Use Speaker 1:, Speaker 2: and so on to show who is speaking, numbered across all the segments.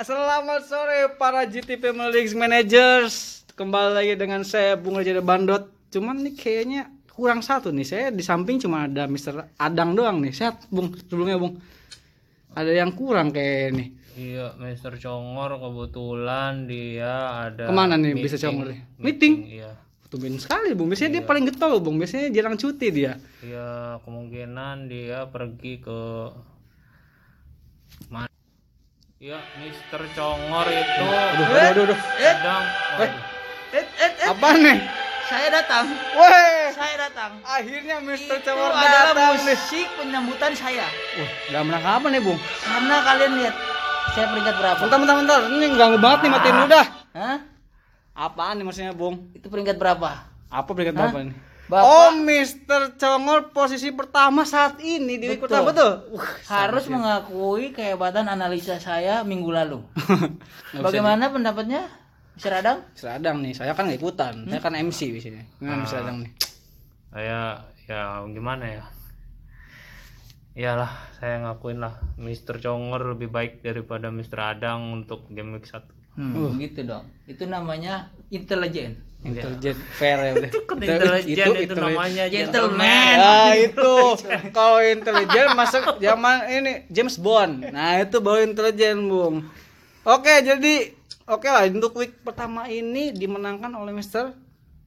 Speaker 1: selamat sore para GT Premier League Managers. Kembali lagi dengan saya Bung Raja Bandot. Cuman nih kayaknya kurang satu nih. Saya di samping cuma ada Mr. Adang doang nih. Sehat, Bung. Sebelumnya, Bung. Ada yang kurang kayak nih.
Speaker 2: Iya, Mister Congor kebetulan dia ada
Speaker 1: Ke mana nih bisa Congor? Meeting?
Speaker 2: Iya.
Speaker 1: Tumben sekali, Bung. Biasanya dia paling getol, Bung. Biasanya jarang cuti dia.
Speaker 2: Iya, kemungkinan dia pergi ke mana? Iya, Mister Congor itu
Speaker 1: Aduh, aduh, aduh, aduh.
Speaker 2: sedang waduh.
Speaker 3: Eh, eh, eh,
Speaker 1: Apa nih?
Speaker 3: saya datang.
Speaker 1: Weh,
Speaker 3: Saya datang.
Speaker 1: akhirnya Mr.
Speaker 3: Itu
Speaker 1: Congor
Speaker 3: adalah
Speaker 1: datang
Speaker 3: musik penyambutan saya.
Speaker 1: Wah, dalam rangka apa nih, Bung?
Speaker 3: Karena kalian lihat, saya peringkat berapa?
Speaker 1: Bentar, bentar, bentar. Ini ganggu banget nih, matiin dulu dah.
Speaker 3: Hah?
Speaker 1: Apaan nih maksudnya, Bung?
Speaker 3: Itu peringkat berapa?
Speaker 1: Apa peringkat
Speaker 3: Hah?
Speaker 1: berapa nih?
Speaker 3: Bapak
Speaker 1: Oh, Mr. Congor posisi pertama saat ini di
Speaker 3: Betul.
Speaker 1: pertama tuh. Uh,
Speaker 3: harus mengakui kehebatan analisa saya minggu lalu. Bagaimana pendapatnya? Mr. Adang?
Speaker 1: Mr. Adang nih, saya kan nggak ikutan. Saya kan MC di sini. Gimana Mr. Adang nih?
Speaker 2: Saya ya gimana ya? Iyalah, saya ngakuin lah Mister Congor lebih baik daripada Mister Adang untuk game week 1.
Speaker 3: Hmm, gitu dong. Itu namanya intelijen.
Speaker 1: Intelijen fair ya udah.
Speaker 2: Kan intelijen itu,
Speaker 1: inteli-
Speaker 2: namanya
Speaker 3: Gentleman.
Speaker 1: Ah itu kalau intelijen masuk zaman ini James Bond. Nah itu baru intelijen bung. Oke jadi oke lah untuk week pertama ini dimenangkan oleh Mr.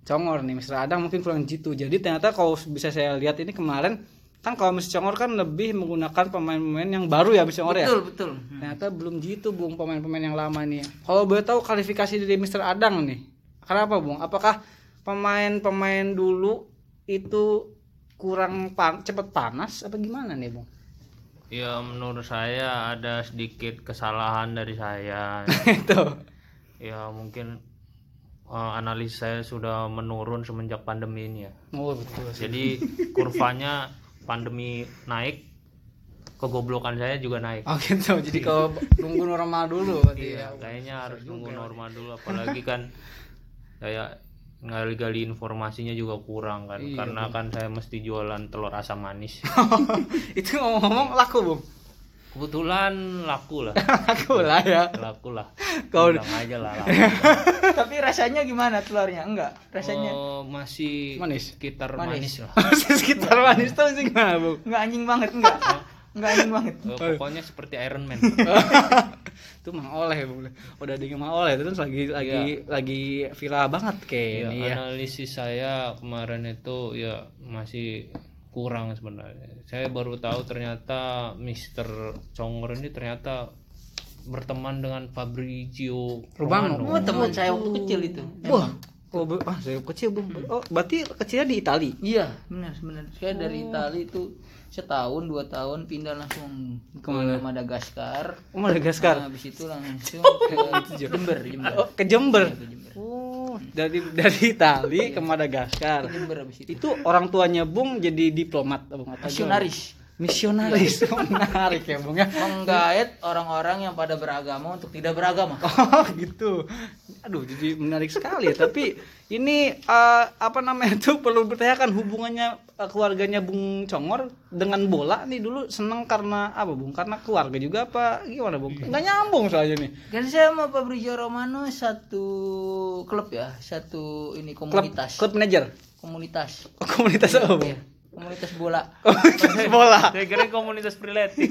Speaker 1: Congor nih Mr. Adang mungkin kurang jitu. Jadi ternyata kalau bisa saya lihat ini kemarin kan kalau Mr. Congor kan lebih menggunakan pemain-pemain yang baru ya Mr. Congor ya.
Speaker 3: Betul, betul.
Speaker 1: Ternyata belum jitu bung pemain-pemain yang lama nih. Kalau boleh tahu kualifikasi dari Mr. Adang nih. Kenapa bung? Apakah pemain-pemain dulu itu kurang pan cepet panas apa gimana nih bung?
Speaker 2: Ya menurut saya ada sedikit kesalahan dari saya.
Speaker 1: itu.
Speaker 2: ya mungkin eh, analis saya sudah menurun semenjak pandemi ini ya.
Speaker 1: Oh betul sih.
Speaker 2: Jadi kurvanya pandemi naik, kegoblokan saya juga naik.
Speaker 1: Oh gitu. Jadi kalau nunggu normal dulu berarti ya.
Speaker 2: Iya, kayaknya harus nunggu normal dulu apalagi kan saya gali-gali informasinya juga kurang kan
Speaker 1: Iya,
Speaker 2: karena kan saya mesti jualan telur asam manis
Speaker 1: itu ngomong-ngomong laku bung.
Speaker 2: kebetulan laku lah
Speaker 1: laku lah ya.
Speaker 2: laku lah
Speaker 1: Kau-
Speaker 2: bilang aja lah laku.
Speaker 3: Tapi rasanya gimana telurnya? Enggak. Rasanya
Speaker 2: Oh, masih
Speaker 1: Manis?
Speaker 2: sekitar
Speaker 3: Manis.
Speaker 2: manis, lah
Speaker 1: Sekitar manis tuh sih gimana bung?
Speaker 3: enggak anjing banget enggak. Enggak anjing banget.
Speaker 2: Eh, pokoknya seperti Iron Man
Speaker 1: itu Mang Oleh. Udah di Mang Oleh itu kan lagi lagi lagi viral banget kayak
Speaker 2: Ya,
Speaker 1: ini ya.
Speaker 2: analisis saya kemarin itu ya masih kurang sebenarnya. Saya baru tahu ternyata Mr. Congor ini ternyata berteman dengan Fabrizio
Speaker 1: Romano.
Speaker 3: Oh, teman saya waktu kecil itu.
Speaker 1: Wah, oh, be- ah, saya kecil bung. Oh, berarti kecilnya di Itali.
Speaker 3: Iya, benar benar. Saya dari Itali itu setahun dua tahun pindah langsung ke Madagaskar.
Speaker 1: Oh, Madagaskar.
Speaker 3: Nah, habis itu langsung ke Jember, Jember.
Speaker 1: Oh, ke Jember.
Speaker 3: Ke Jember.
Speaker 1: Oh, dari dari Itali ke Madagaskar.
Speaker 3: Ke Jember habis itu.
Speaker 1: Itu orang tuanya Bung jadi diplomat, Bung
Speaker 3: Misionaris.
Speaker 1: Misionaris. Oh, menarik ya, Bung ya.
Speaker 3: Menggait orang-orang yang pada beragama untuk tidak beragama.
Speaker 1: Oh, gitu. Aduh, jadi menarik sekali ya. Tapi ini eh, apa namanya tuh perlu bertanyakan hubungannya eh, keluarganya Bung Congor dengan bola nih dulu seneng karena apa, Bung? Karena keluarga juga apa gimana, Bung? Nggak nyambung soalnya nih.
Speaker 3: Kan saya sama Fabrizio Romano satu klub ya, satu ini
Speaker 1: Klub
Speaker 3: komunitas.
Speaker 1: klub manager.
Speaker 3: Komunitas.
Speaker 1: Oh, komunitas apa, Bung?
Speaker 3: Iya, komunitas bola.
Speaker 1: Komunitas bola.
Speaker 2: Saya kira komunitas freelance.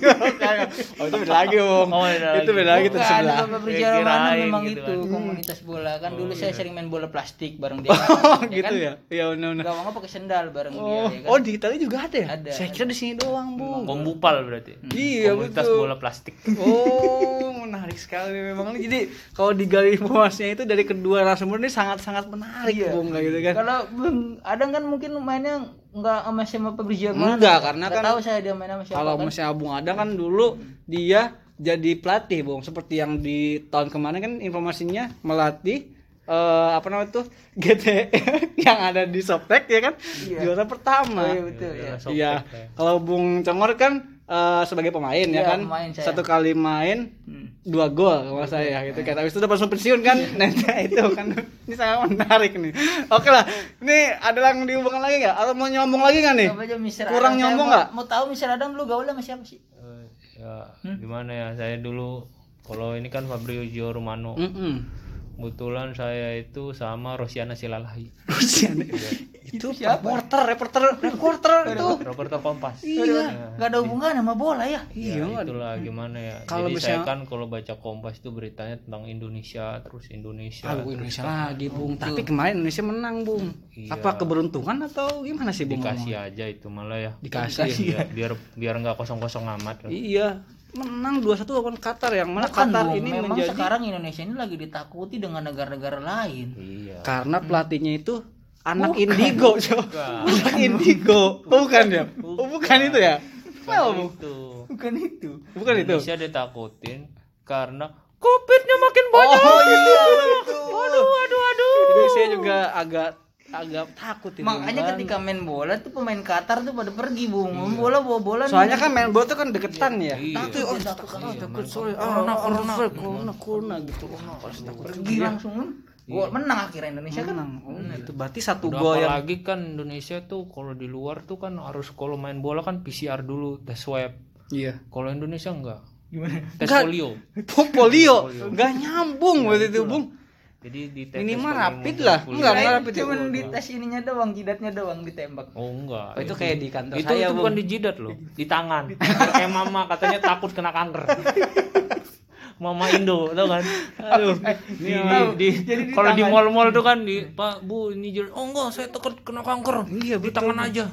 Speaker 1: Oh, itu beda lagi, Bung.
Speaker 2: Oh, beda
Speaker 1: itu beda lagi tuh
Speaker 3: Bukan,
Speaker 1: sebelah.
Speaker 3: Romano
Speaker 2: kirain
Speaker 3: memang
Speaker 2: gitu
Speaker 3: itu
Speaker 2: kan.
Speaker 3: komunitas bola kan dulu saya sering main bola plastik bareng dia.
Speaker 1: Oh,
Speaker 3: Ya
Speaker 1: gitu
Speaker 3: kan?
Speaker 1: ya. Iya, benar-benar.
Speaker 3: Gawangnya pakai sendal bareng dia
Speaker 1: Oh,
Speaker 3: ya kan.
Speaker 1: oh di Italia juga ada ya?
Speaker 3: Ada,
Speaker 1: Saya kira di sini doang, Bung.
Speaker 2: Kombupal berarti.
Speaker 1: Iya,
Speaker 2: Komunitas
Speaker 1: betul.
Speaker 2: bola plastik.
Speaker 1: Oh, menarik sekali memang ini. Jadi kalau digali informasinya itu dari kedua narasumber ini sangat-sangat menarik,
Speaker 3: Iya.
Speaker 1: Bung, kayak gitu kan.
Speaker 3: Kalau Bung Adang kan mungkin mainnya nggak sama Fabrizio Romano.
Speaker 1: Enggak, karena
Speaker 3: Nggak
Speaker 1: kan
Speaker 3: tahu saya dia main sama siapa.
Speaker 1: Kalau
Speaker 3: kan.
Speaker 1: masih Abung Adang kan dulu dia jadi pelatih, Bung. Seperti yang di tahun kemarin kan informasinya melatih eh apa namanya tuh GT yang ada di Softtek ya kan juara pertama.
Speaker 3: Oh, iya betul ya.
Speaker 1: Iya. Kalau Bung Congor kan eh, sebagai pemain ya
Speaker 3: Iya,
Speaker 1: kan.
Speaker 3: pemain saya.
Speaker 1: Satu kali main
Speaker 3: Hmm.
Speaker 1: dua gol kalau saya gitu kan. Habis itu udah langsung pensiun kan. Nah, itu kan ini sangat menarik nih. Oke lah. Ini ada yang dihubungkan lagi nggak? Atau mau nyombong lagi nggak nih?
Speaker 3: Coba aja.
Speaker 1: Kurang
Speaker 3: Adam,
Speaker 1: nyombong
Speaker 3: mau-
Speaker 1: nggak?
Speaker 3: Mau tahu Mr. Adam dulu gaul sama siapa sih?
Speaker 2: Eh, ya gimana ya saya dulu kalau ini kan Fabrizio Romano
Speaker 1: Mm-mm.
Speaker 2: Kebetulan saya itu sama Rosiana Silalahi.
Speaker 1: Itu reporter reporter reporter itu.
Speaker 2: Reporter Kompas.
Speaker 3: Iya nggak ada hubungan sama bola ya?
Speaker 2: Iya itulah gimana ya.
Speaker 1: Kalau
Speaker 2: jadi
Speaker 1: misalnya-
Speaker 2: saya kan kalau baca Kompas itu beritanya tentang Indonesia terus Indonesia
Speaker 1: Aduh Indonesia lagi bung. Tapi kemarin Indonesia menang bung.
Speaker 2: Iya.
Speaker 1: apa keberuntungan atau gimana sih bung?
Speaker 2: Dikasih aja itu malah ya.
Speaker 1: Dikasih.
Speaker 2: Iya, biar biar nggak kosong kosong amat.
Speaker 1: Iya menang 2-1 lawan Qatar yang mana
Speaker 3: Bukan,
Speaker 1: Qatar
Speaker 3: Bung.
Speaker 1: ini
Speaker 3: memang
Speaker 1: menjadi
Speaker 3: sekarang Indonesia ini lagi ditakuti dengan negara-negara lain.
Speaker 2: Iya.
Speaker 1: Karena pelatihnya itu anak indigo cow anak indigo. Oh, bukan ya? Oh, bukan itu ya? Bung?
Speaker 2: itu.
Speaker 3: Bukan itu.
Speaker 1: Bukan itu?
Speaker 2: Indonesia ditakutin karena covidnya makin banyak.
Speaker 1: oh iya betul. Aduh aduh aduh Indonesia juga agak agak takut itu
Speaker 3: makanya
Speaker 1: kan.
Speaker 3: ketika main bola tuh pemain Qatar tuh pada pergi bung main bola bawa bola
Speaker 1: soalnya kan main bola tuh kan deketan ya.
Speaker 2: Iya.
Speaker 1: takut oh takut takut sorry ah corona corona. corona gitu. Harus takut
Speaker 3: pergi langsung gol menang akhirnya Indonesia kan.
Speaker 1: Menang. Oh gitu berarti satu
Speaker 2: Udah
Speaker 1: gol yang
Speaker 2: apalagi kan Indonesia tuh kalau di luar tuh kan harus kalau main bola kan PCR dulu tes swab.
Speaker 1: Iya.
Speaker 2: Kalau Indonesia enggak.
Speaker 3: Gimana?
Speaker 2: Tes
Speaker 1: Enggak.
Speaker 2: polio.
Speaker 1: Oh, polio. Nggak nyambung waktu itu bung
Speaker 2: jadi di tes
Speaker 1: minimal
Speaker 2: paling
Speaker 1: rapid lah. enggak enggak rapid ya.
Speaker 3: cuman di tes ininya doang jidatnya doang ditembak.
Speaker 2: Oh enggak.
Speaker 1: Oh, itu kayak di kantor
Speaker 2: itu,
Speaker 1: saya
Speaker 2: itu bukan di jidat loh. Di tangan. Kayak mama katanya takut kena kanker Mama Indo tau kan?
Speaker 1: Aduh
Speaker 2: di, di, di- kalau di mall-mall tuh kan di Pak Bu ini jadi oh enggak saya takut kena kanker.
Speaker 1: Iya,
Speaker 2: di tangan aja.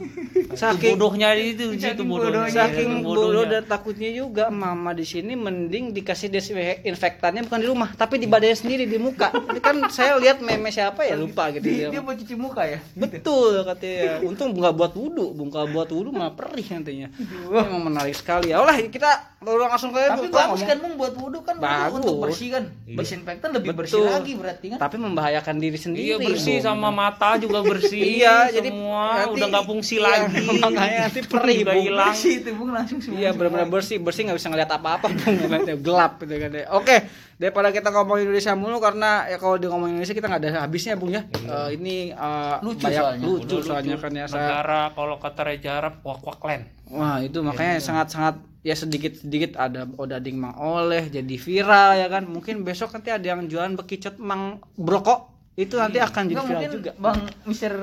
Speaker 1: Saking
Speaker 2: bodohnya itu di situ bodohnya.
Speaker 1: saking bodoh dan takutnya juga mama di sini mending dikasih desinfektannya bukan di rumah tapi di badannya sendiri di muka. Ini kan saya lihat meme siapa ya? Lupa gitu
Speaker 3: dia,
Speaker 1: ya.
Speaker 3: dia mau cuci muka ya?
Speaker 1: Betul katanya. Untung nggak buat wudhu bung kalau buat wudhu malah perih nantinya. Ini emang menarik sekali. Ya lah kita langsung ke
Speaker 3: tapi
Speaker 1: itu,
Speaker 3: bagus kan buat wudhu kan
Speaker 1: Bagus.
Speaker 3: untuk bersih kan desinfektan lebih bersih
Speaker 1: Betul.
Speaker 3: lagi berarti kan
Speaker 1: tapi membahayakan diri sendiri
Speaker 2: iya bersih sama mata juga bersih
Speaker 1: Iya, jadi
Speaker 2: semua
Speaker 1: nanti-
Speaker 2: udah nggak fungsi
Speaker 1: iya,
Speaker 2: lagi
Speaker 1: makanya nanti perih Bung.
Speaker 2: hilang
Speaker 3: bersih itu bung langsung semua
Speaker 1: Iya benar-benar bersih bersih nggak bisa ngeliat apa-apa bung gelap gitu kan ya. Oke daripada kita ngomong Indonesia mulu karena ya kalau di ngomong Indonesia kita nggak ada habisnya bung ya. Eh, ini eh,
Speaker 3: Lucu
Speaker 1: banyak
Speaker 3: soalnya.
Speaker 1: lucu
Speaker 2: Udah
Speaker 1: soalnya
Speaker 2: lucu.
Speaker 1: kan ya. Saya,
Speaker 2: negara kalau kata Raja Arab wak wak land
Speaker 1: wah itu makanya sangat-sangat ya sedikit-sedikit ada odading mang oleh jadi viral ya kan. Mungkin besok nanti ada yang jualan bekicot mang brokok itu nanti akan jadi viral juga.
Speaker 3: bang Mister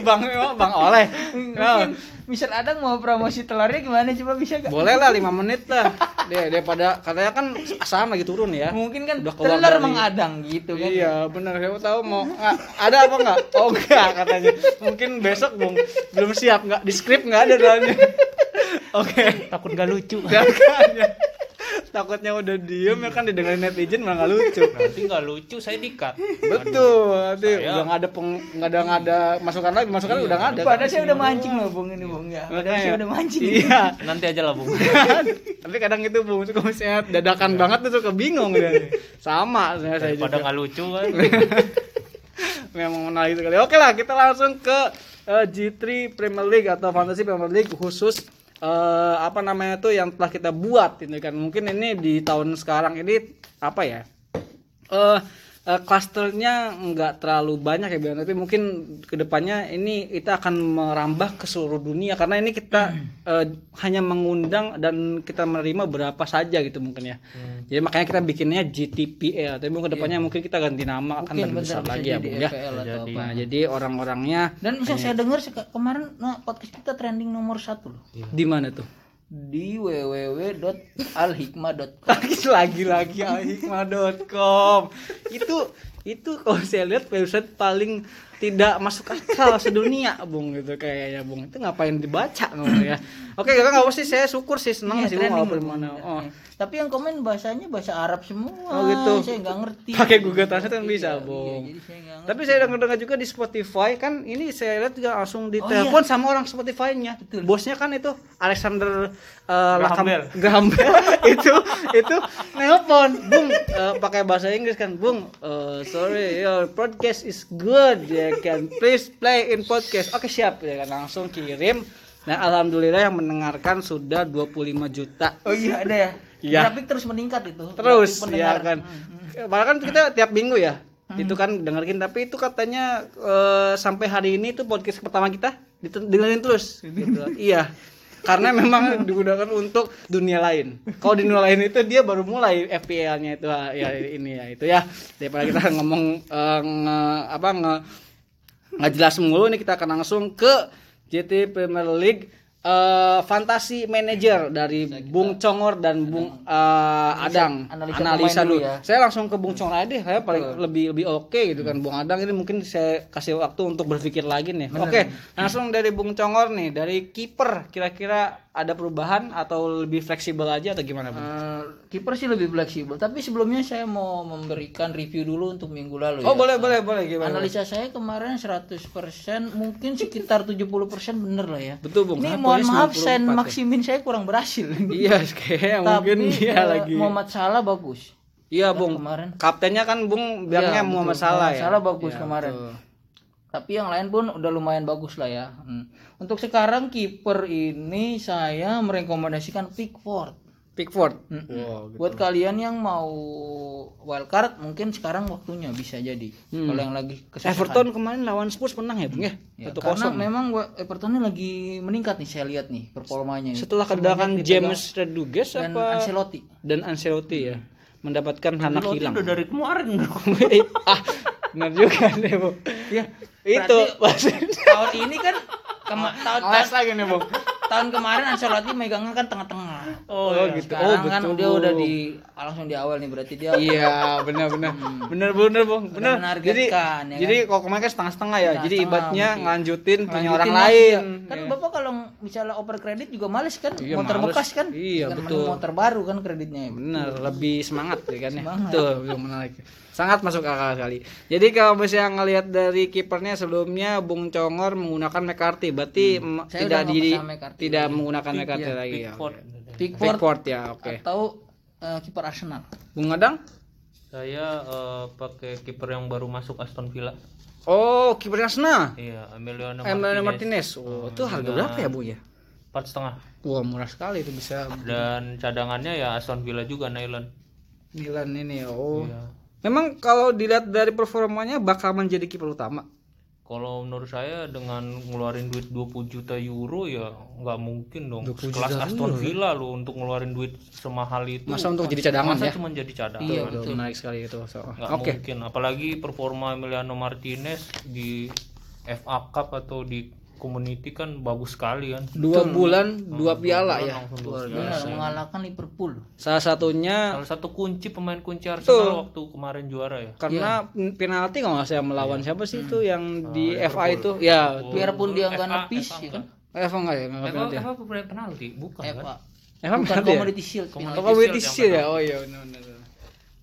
Speaker 1: bang emang bang oleh.
Speaker 3: Mungkin Mister Adang mau promosi telurnya gimana coba bisa gak
Speaker 1: boleh lah lima menit lah. Dia daripada katanya kan sama lagi turun ya.
Speaker 3: mungkin kan
Speaker 1: Udah
Speaker 3: telur
Speaker 1: dari-
Speaker 3: mengadang gitu kan
Speaker 1: Iya benar saya tahu mau nggak ada apa nggak? Oh enggak katanya. Mungkin besok bung belum siap nggak di skrip nggak ada dalamnya. Oke.
Speaker 2: takut gak lucu.
Speaker 1: Takutnya udah diem ya kan didengarin netizen malah nggak lucu.
Speaker 2: nanti nggak lucu saya dikat
Speaker 1: Betul. Nanti
Speaker 2: Saya-
Speaker 1: udah nggak ada peng nggak ada nggak ada masukan lagi masukan udah nggak ada.
Speaker 3: Padahal saya udah mancing loh bung ini bung ya. Padahal saya udah mancing.
Speaker 1: Iya.
Speaker 2: nanti aja lah bung
Speaker 1: Tapi kadang itu bung suka misalnya dadakan banget tuh suka bingung dia. Sama saya, saya juga.
Speaker 2: nggak lucu kan
Speaker 1: memang menarik sekali. Oke lah, kita langsung ke eh, G3 Premier League atau Fantasy Premier League khusus eh, apa namanya tuh yang telah kita buat ini kan. Mungkin ini di tahun sekarang ini apa ya? Eh klasternya nggak terlalu banyak ya Bian, tapi mungkin ke depannya ini kita akan merambah ke seluruh dunia karena ini kita eh, hanya mengundang dan kita menerima berapa saja gitu mungkin ya. Jadi makanya kita bikinnya GTPL. Tapi mungkin ke depannya mungkin kita ganti nama akan
Speaker 3: Mungkin
Speaker 1: lebih besar lagi ya Bung ya.
Speaker 2: Jadi.
Speaker 1: Nah, jadi orang-orangnya
Speaker 3: Dan bisa saya dengar kemarin nah, podcast kita trending nomor satu loh
Speaker 1: di mana tuh?
Speaker 3: Di www.alhikmah.com.
Speaker 1: Lagi-lagi alhikmah.com. Itu itu kalau saya lihat website paling tidak masuk akal sedunia, Bung gitu kayaknya, Bung. Itu ngapain dibaca ngomongnya. Oke, kakak nggak sih saya syukur sih senang
Speaker 3: Iya,
Speaker 1: sih walaupun
Speaker 3: loh,
Speaker 1: mana. Oh.
Speaker 3: Tapi yang komen bahasanya bahasa Arab semua.
Speaker 1: Oh, gitu.
Speaker 3: Saya nggak ngerti.
Speaker 1: Pakai Google Translate kan bisa,
Speaker 3: Iya,
Speaker 1: Bung.
Speaker 3: saya.
Speaker 1: Tapi saya dengar-dengar juga di Spotify kan ini saya lihat juga langsung
Speaker 3: Oh,
Speaker 1: ditelepon
Speaker 3: iya.
Speaker 1: sama orang Spotify-nya. Bosnya kan itu Alexander uh,
Speaker 2: Graham
Speaker 1: Lakam-
Speaker 2: Bell.
Speaker 1: Graham Bell. itu itu nelpon, Bung eh, pakai bahasa Inggris kan, Bung. eh, sorry, your podcast is good ya kan. Please play in podcast. Oke, siap ya kan langsung kirim. Nah, alhamdulillah yang mendengarkan sudah 25 juta.
Speaker 3: Oh iya ada ya.
Speaker 1: Iya.
Speaker 3: Grafik terus meningkat itu.
Speaker 1: Terus ya kan. Malah kan kita tiap minggu ya. Itu kan dengerin tapi itu katanya eh, sampai hari ini tuh podcast pertama kita dengerin terus gitu. iya. karena memang digunakan untuk dunia lain. Kalau di dunia lain itu dia baru mulai FPL-nya itu ah, ya ini ya itu ya. Daripada kita ngomong eh, nge- apa nge nggak jelas mulu nih kita akan langsung ke JT Premier League eh Fantasi Manager dari Bung Congor dan Bung eh, Adang
Speaker 3: analisa
Speaker 1: analisa, dulu
Speaker 3: ya.
Speaker 1: Saya langsung ke Bung Congor aja deh, saya paling lebih lebih oke gitu kan. Bung Adang ini mungkin saya kasih waktu untuk berpikir lagi nih. Oke, langsung dari Bung Congor nih, dari kiper kira-kira ada perubahan atau lebih fleksibel aja atau gimana?
Speaker 3: Eh, kiper sih lebih fleksibel tapi sebelumnya saya mau memberikan review dulu untuk minggu lalu
Speaker 1: Oh,
Speaker 3: ya.
Speaker 1: boleh boleh boleh gimana?
Speaker 3: Analisa saya kemarin 100% mungkin sekitar 70% bener lah ya.
Speaker 1: Betul, Bung.
Speaker 3: Ini mohon maaf
Speaker 1: 94
Speaker 3: Sen
Speaker 1: ya?
Speaker 3: Maksimin saya kurang berhasil.
Speaker 1: Iya, kayaknya mungkin
Speaker 3: Tapi
Speaker 1: dia
Speaker 3: eh,
Speaker 1: lagi.
Speaker 3: Muhammad Salah bagus.
Speaker 1: Iya, Bung.
Speaker 3: kemarin.
Speaker 1: Kaptennya kan Bung bilangnya
Speaker 3: Iya,
Speaker 1: Muhammad. Salah ya.
Speaker 3: Salah bagus
Speaker 1: Iya,
Speaker 3: kemarin.
Speaker 1: betul.
Speaker 3: Tapi yang lain pun udah lumayan bagus lah ya. Hmm. Untuk sekarang kiper ini saya merekomendasikan Pickford.
Speaker 1: Pickford.
Speaker 3: Mm-mm.
Speaker 1: Wow, gitu.
Speaker 3: Buat kalian yang mau wildcard mungkin sekarang waktunya bisa jadi.
Speaker 1: Hmm.
Speaker 3: Kalau yang lagi kesusahan.
Speaker 1: Everton kemarin lawan Spurs menang ya, Bung ya?
Speaker 3: Ya, karena
Speaker 1: kosong.
Speaker 3: memang wa- Everton ini lagi meningkat nih saya lihat nih performanya. ini.
Speaker 1: Setelah kedatangan James Rodriguez
Speaker 3: dan
Speaker 1: apa
Speaker 3: Ancelotti.
Speaker 1: dan Ancelotti ya mendapatkan anak hilang.
Speaker 2: udah dari kemarin
Speaker 1: ah, benar juga deh, Bu.
Speaker 3: Ya,
Speaker 1: Itu
Speaker 3: tahun ini kan kema- tahun,
Speaker 1: Les lagi nih, Bung.
Speaker 3: tahun kemarin Ancelotti megangnya kan tengah-tengah.
Speaker 1: Oh,
Speaker 2: iya.
Speaker 1: gitu.
Speaker 3: Sekarang
Speaker 1: Oh,
Speaker 3: kan
Speaker 1: betul.
Speaker 3: dia udah di langsung di awal nih berarti dia
Speaker 1: Iya, benar benar. Benar benar, Bung. Benar. Jadi
Speaker 3: menargetkan, ya
Speaker 1: jadi kalau kemarin kan setengah-setengah ya. jadi
Speaker 3: Setengah-setengah
Speaker 1: ibaratnya
Speaker 3: mungkin.
Speaker 1: ngelanjutin punya orang lain.
Speaker 3: ya. Kan
Speaker 1: Ya.
Speaker 3: Bapak kalau misalnya oper kredit juga males kan,
Speaker 1: Iya,
Speaker 3: motor
Speaker 1: males.
Speaker 3: bekas kan?
Speaker 1: Iya,
Speaker 3: Kan
Speaker 1: betul.
Speaker 3: Motor baru kan kreditnya.
Speaker 1: Bener, lebih semangat ya kan ya. Betul, betul, menarik. Sangat masuk akal sekali. Jadi kalau misalnya ngelihat dari kipernya sebelumnya Bung Congor menggunakan McCarthy, berarti m-
Speaker 3: Saya
Speaker 1: tidak di tidak menggunakan McCarthy
Speaker 3: iya,
Speaker 1: lagi ya.
Speaker 2: Pickford.
Speaker 3: Pickford
Speaker 1: Pickford ya, oke.
Speaker 3: atau eh, kiper Arsenal.
Speaker 1: Bung Adang?
Speaker 2: Saya eh, pakai kiper yang baru masuk Aston Villa.
Speaker 1: Oh, kipernya Arsenal.
Speaker 2: Iya, Emiliano
Speaker 1: Emiliano
Speaker 2: Martinez.
Speaker 1: Martinez. Oh, itu harga berapa ya, Bu ya?
Speaker 2: Empat setengah.
Speaker 1: Wah, murah sekali itu bisa
Speaker 2: Dan cadangannya ya Aston Villa juga Nyland.
Speaker 1: Milan ini. Oh.
Speaker 2: Iya.
Speaker 1: Memang kalau dilihat dari performanya bakal menjadi kiper utama.
Speaker 2: Kalau menurut saya dengan ngeluarin duit 20 juta euro ya nggak mungkin dong.
Speaker 1: 20
Speaker 2: Kelas Aston Villa lo untuk ngeluarin duit semahal itu.
Speaker 1: Masa untuk jadi cadangan
Speaker 2: masa
Speaker 1: ya?
Speaker 2: cuma jadi cadangan.
Speaker 3: Iya,
Speaker 1: Betul,
Speaker 3: betul.
Speaker 1: menarik sekali itu. So,
Speaker 2: nggak
Speaker 1: Oke.
Speaker 2: mungkin apalagi performa Emiliano Martinez di FA Cup atau di community kan bagus sekali kan.
Speaker 1: Dua bulan, dua piala
Speaker 2: Bulan
Speaker 1: ya.
Speaker 2: langsung dua
Speaker 3: Benar mengalahkan Liverpool.
Speaker 1: Salah satunya
Speaker 2: salah satu kunci pemain kunci Arsenal waktu kemarin juara ya.
Speaker 1: Karena penalti kalau nggak saya melawan siapa sih itu yang di FA itu? Ya
Speaker 3: Biarpun dia nggak
Speaker 2: FA,
Speaker 3: nepis
Speaker 2: FA
Speaker 3: ya. Kan.
Speaker 1: FA enggak ya nggak
Speaker 2: Eva,
Speaker 1: penalti ya?
Speaker 2: Eva pemain penalti? Bukan kan?
Speaker 3: FA.
Speaker 1: FA
Speaker 3: Bukan
Speaker 1: ya?
Speaker 3: Community Shield.
Speaker 1: Oh. Community
Speaker 2: yang
Speaker 1: Shield ya oh iya benar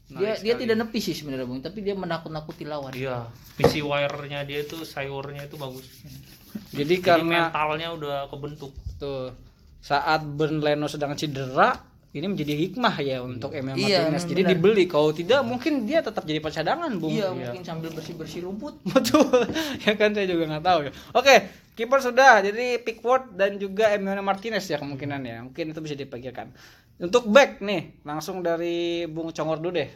Speaker 3: Dia dia tidak nepis sih sebenarnya Bung, tapi dia menakut-nakuti lawan.
Speaker 2: iya PC wire-nya dia tuh sayurnya itu bagus.
Speaker 1: Jadi
Speaker 2: Jadi
Speaker 1: karena
Speaker 2: mentalnya udah kebentuk.
Speaker 1: Tuh saat Ben Leno sedang cedera ini menjadi hikmah ya untuk Emil
Speaker 3: Iya,
Speaker 1: Martinez
Speaker 3: memang
Speaker 1: jadi
Speaker 3: benar.
Speaker 1: dibeli. Kalau tidak mungkin dia tetap jadi cadangan bung.
Speaker 3: Iya, mungkin sambil bersih-bersih rumput.
Speaker 1: betul. Ya kan saya juga nggak tahu ya. Oke kiper sudah. Jadi Pickford dan juga Emiliano Martinez ya kemungkinan ya. Mungkin itu bisa dipikirkan untuk back nih langsung dari Bung Congor dulu deh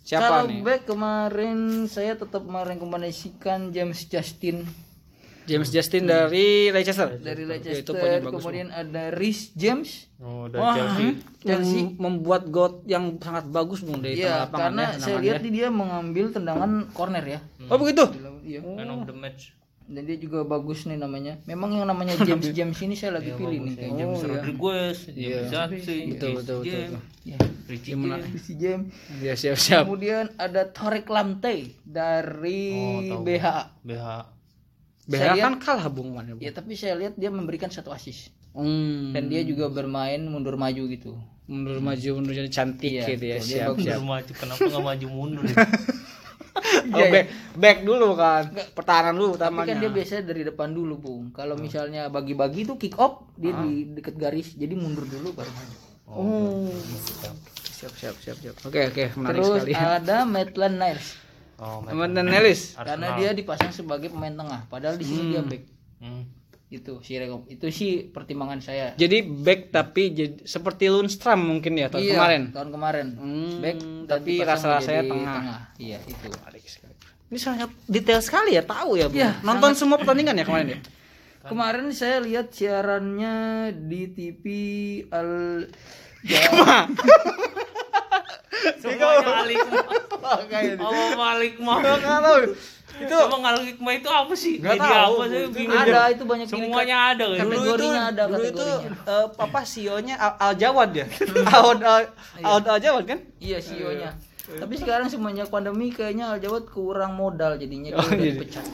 Speaker 1: siapa
Speaker 3: Kalau
Speaker 1: nih
Speaker 3: back kemarin saya tetap merekomendasikan James Justin
Speaker 1: James Justin dari Leicester
Speaker 3: dari Leicester.
Speaker 1: itu poinnya bagus
Speaker 3: Kemudian ada Rhys James.
Speaker 2: oh
Speaker 1: Wah,
Speaker 2: Chelsea
Speaker 3: Chelsea.
Speaker 1: mem- membuat gol yang sangat bagus bung dari tengah
Speaker 3: Iya,
Speaker 1: lapangan
Speaker 3: karena
Speaker 1: ya,
Speaker 3: saya lihat dia mengambil tendangan corner ya.
Speaker 1: oh begitu
Speaker 3: Iya.
Speaker 2: man of the match
Speaker 3: Dan dia juga bagus nih namanya. Memang yang namanya James James ini saya lagi pilih nih kayak James.
Speaker 2: James Rodriguez James Zatsi
Speaker 1: Betul, betul, betul,
Speaker 2: James
Speaker 3: Ya,
Speaker 2: Richie? James
Speaker 3: James.
Speaker 1: ya siap siap
Speaker 3: Kemudian ada Torek Lamte dari
Speaker 2: Oh.
Speaker 3: BHA.
Speaker 2: BH
Speaker 1: BH
Speaker 3: Saya
Speaker 1: kan kalah bung mana
Speaker 3: Ya, tapi saya lihat dia memberikan satu assist.
Speaker 1: hmm.
Speaker 3: Dan dia juga bermain mundur maju gitu.
Speaker 1: mundur maju mundur jadi cantik
Speaker 3: Iya,
Speaker 1: gitu ya siap
Speaker 3: bagus.
Speaker 1: siap
Speaker 2: maju kenapa nggak maju mundur ya?
Speaker 1: oh back back dulu kan pertahanan dulu
Speaker 3: Tapi
Speaker 1: utamanya
Speaker 3: kan dia biasanya dari depan dulu, Bung. Kalau misalnya bagi-bagi itu kick off, dia di deket garis. Jadi mundur dulu baru maju.
Speaker 1: oh siap siap siap siap oke oke menarik
Speaker 3: Terus
Speaker 1: sekali
Speaker 3: ada Maitland Niles.
Speaker 2: oh
Speaker 1: dan Nelis
Speaker 3: Karena dia dipasang sebagai pemain tengah, padahal di sini dia back.
Speaker 2: hmm.
Speaker 3: Itu sih rekom. Itu sih pertimbangan saya.
Speaker 1: jadi back tapi jadi, seperti Lundstram mungkin ya tahun
Speaker 3: Iya,
Speaker 1: kemarin
Speaker 3: Tahun kemarin.
Speaker 1: Hmm,
Speaker 3: back
Speaker 1: tapi
Speaker 3: dipasang
Speaker 1: rasa-rasanya
Speaker 3: menjadi
Speaker 1: tengah.
Speaker 3: Iya, itu.
Speaker 1: Ini sangat detail sekali ya tahu ya Bu.
Speaker 3: Iya,
Speaker 1: nonton semua pertandingan ya kemarin ya
Speaker 3: Kemarin saya lihat siarannya di TV Al
Speaker 2: Semuanya alikma. Apa malikma?
Speaker 1: Kalau
Speaker 2: Itu emang alikma itu apa sih? Jadi
Speaker 1: tahu.
Speaker 2: apa sih? Bingung.
Speaker 3: ada itu banyak
Speaker 2: Semuanya ada kan?
Speaker 1: itu
Speaker 3: Kategorinya ada,
Speaker 1: dulu itu
Speaker 3: kategorinya.
Speaker 1: eh, apa sionya Al, Al Jawad ya Al Al Al, Al Jawad kan
Speaker 3: Iya CEO-nya. Tapi sekarang semenjak pandemi kayaknya Al Jawad kurang modal jadinya dia
Speaker 1: Oh,
Speaker 3: udah
Speaker 1: jadi.
Speaker 3: dipecat.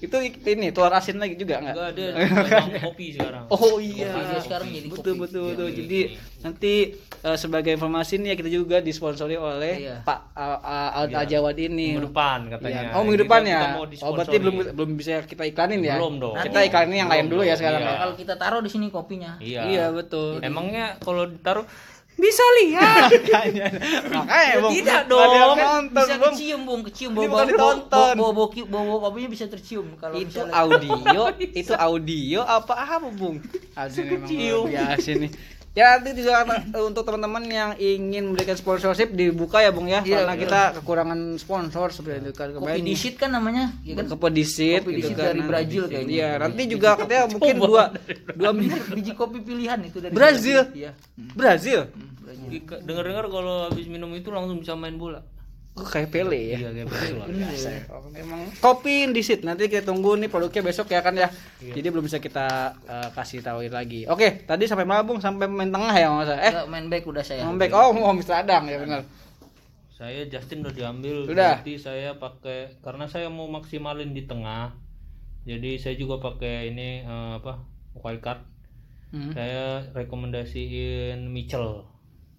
Speaker 1: itu ini telur asin lagi juga nggak
Speaker 2: Enggak ada kopi sekarang.
Speaker 1: Oh iya.
Speaker 3: Kopi dia sekarang jadi
Speaker 1: betul
Speaker 3: kopi.
Speaker 1: betul betul. Jadi nanti eh, sebagai informasi nih ya kita juga disponsori oleh
Speaker 3: Iya.
Speaker 1: Pak Al- Al Al Jawad ini.
Speaker 2: Minggu depan katanya.
Speaker 1: Iya. Oh minggu depan ya. Oh berarti belum belum bisa kita iklanin ya.
Speaker 2: Belum dong.
Speaker 1: Kita iklanin yang lain dulu ya sekarang.
Speaker 2: Iya.
Speaker 1: ya.
Speaker 3: Kalau kita taruh di sini kopinya.
Speaker 2: Iya.
Speaker 1: Iya betul.
Speaker 2: Emangnya kalau ditaruh bisa lihat?
Speaker 1: Makanya, makanya Bung.
Speaker 2: Tidak
Speaker 1: Nggak ada yang
Speaker 2: dong.
Speaker 1: nonton,
Speaker 3: bisa
Speaker 1: Bung.
Speaker 3: kecium bung kecium bau bau
Speaker 1: ditonton.
Speaker 3: bau bau bau, bisa tercium kalau
Speaker 1: Itu audio, itu audio apa apa Bung?
Speaker 2: Kecium.
Speaker 1: biasa nih. Ya nanti juga eh, untuk teman-teman yang ingin memberikan sponsorship dibuka ya Bung ya,
Speaker 3: Iya,
Speaker 1: karena
Speaker 3: iya.
Speaker 1: kita kekurangan sponsor seperti itu kan
Speaker 3: kopi
Speaker 1: kemarin.
Speaker 3: disit kan namanya ya kan
Speaker 1: Kepedisit
Speaker 3: Kopi
Speaker 1: gitu kan.
Speaker 3: dari Brazil kayaknya.
Speaker 1: Iya, nanti juga katanya mungkin dua dua minggu
Speaker 3: biji kopi pilihan itu dari
Speaker 1: Brazil?
Speaker 3: Iya.
Speaker 1: Brazil.
Speaker 3: Hmm, Brazil.
Speaker 2: Ika- Dengar-dengar kalau habis minum itu langsung bisa main bola.
Speaker 1: Kayak Pele ya?
Speaker 2: Iya kayak lah.
Speaker 1: Oh, memang kopi disit nanti kita tunggu nih produknya besok ya kan ya. Jadi belum bisa kita eh, kasih tahu lagi. Oke, tadi sampai mana Bung? Sampai main tengah ya Mas? Eh,
Speaker 3: main back udah saya.
Speaker 1: ngembek. Oh, mau Mr. Adang ya benar.
Speaker 2: Saya Justin udah diambil,
Speaker 1: Udah.
Speaker 2: berarti saya pakai karena saya mau maksimalin di tengah. Jadi saya juga pakai ini eh, apa? Wildcard.
Speaker 1: Hmm.
Speaker 2: Saya rekomendasiin Mitchell.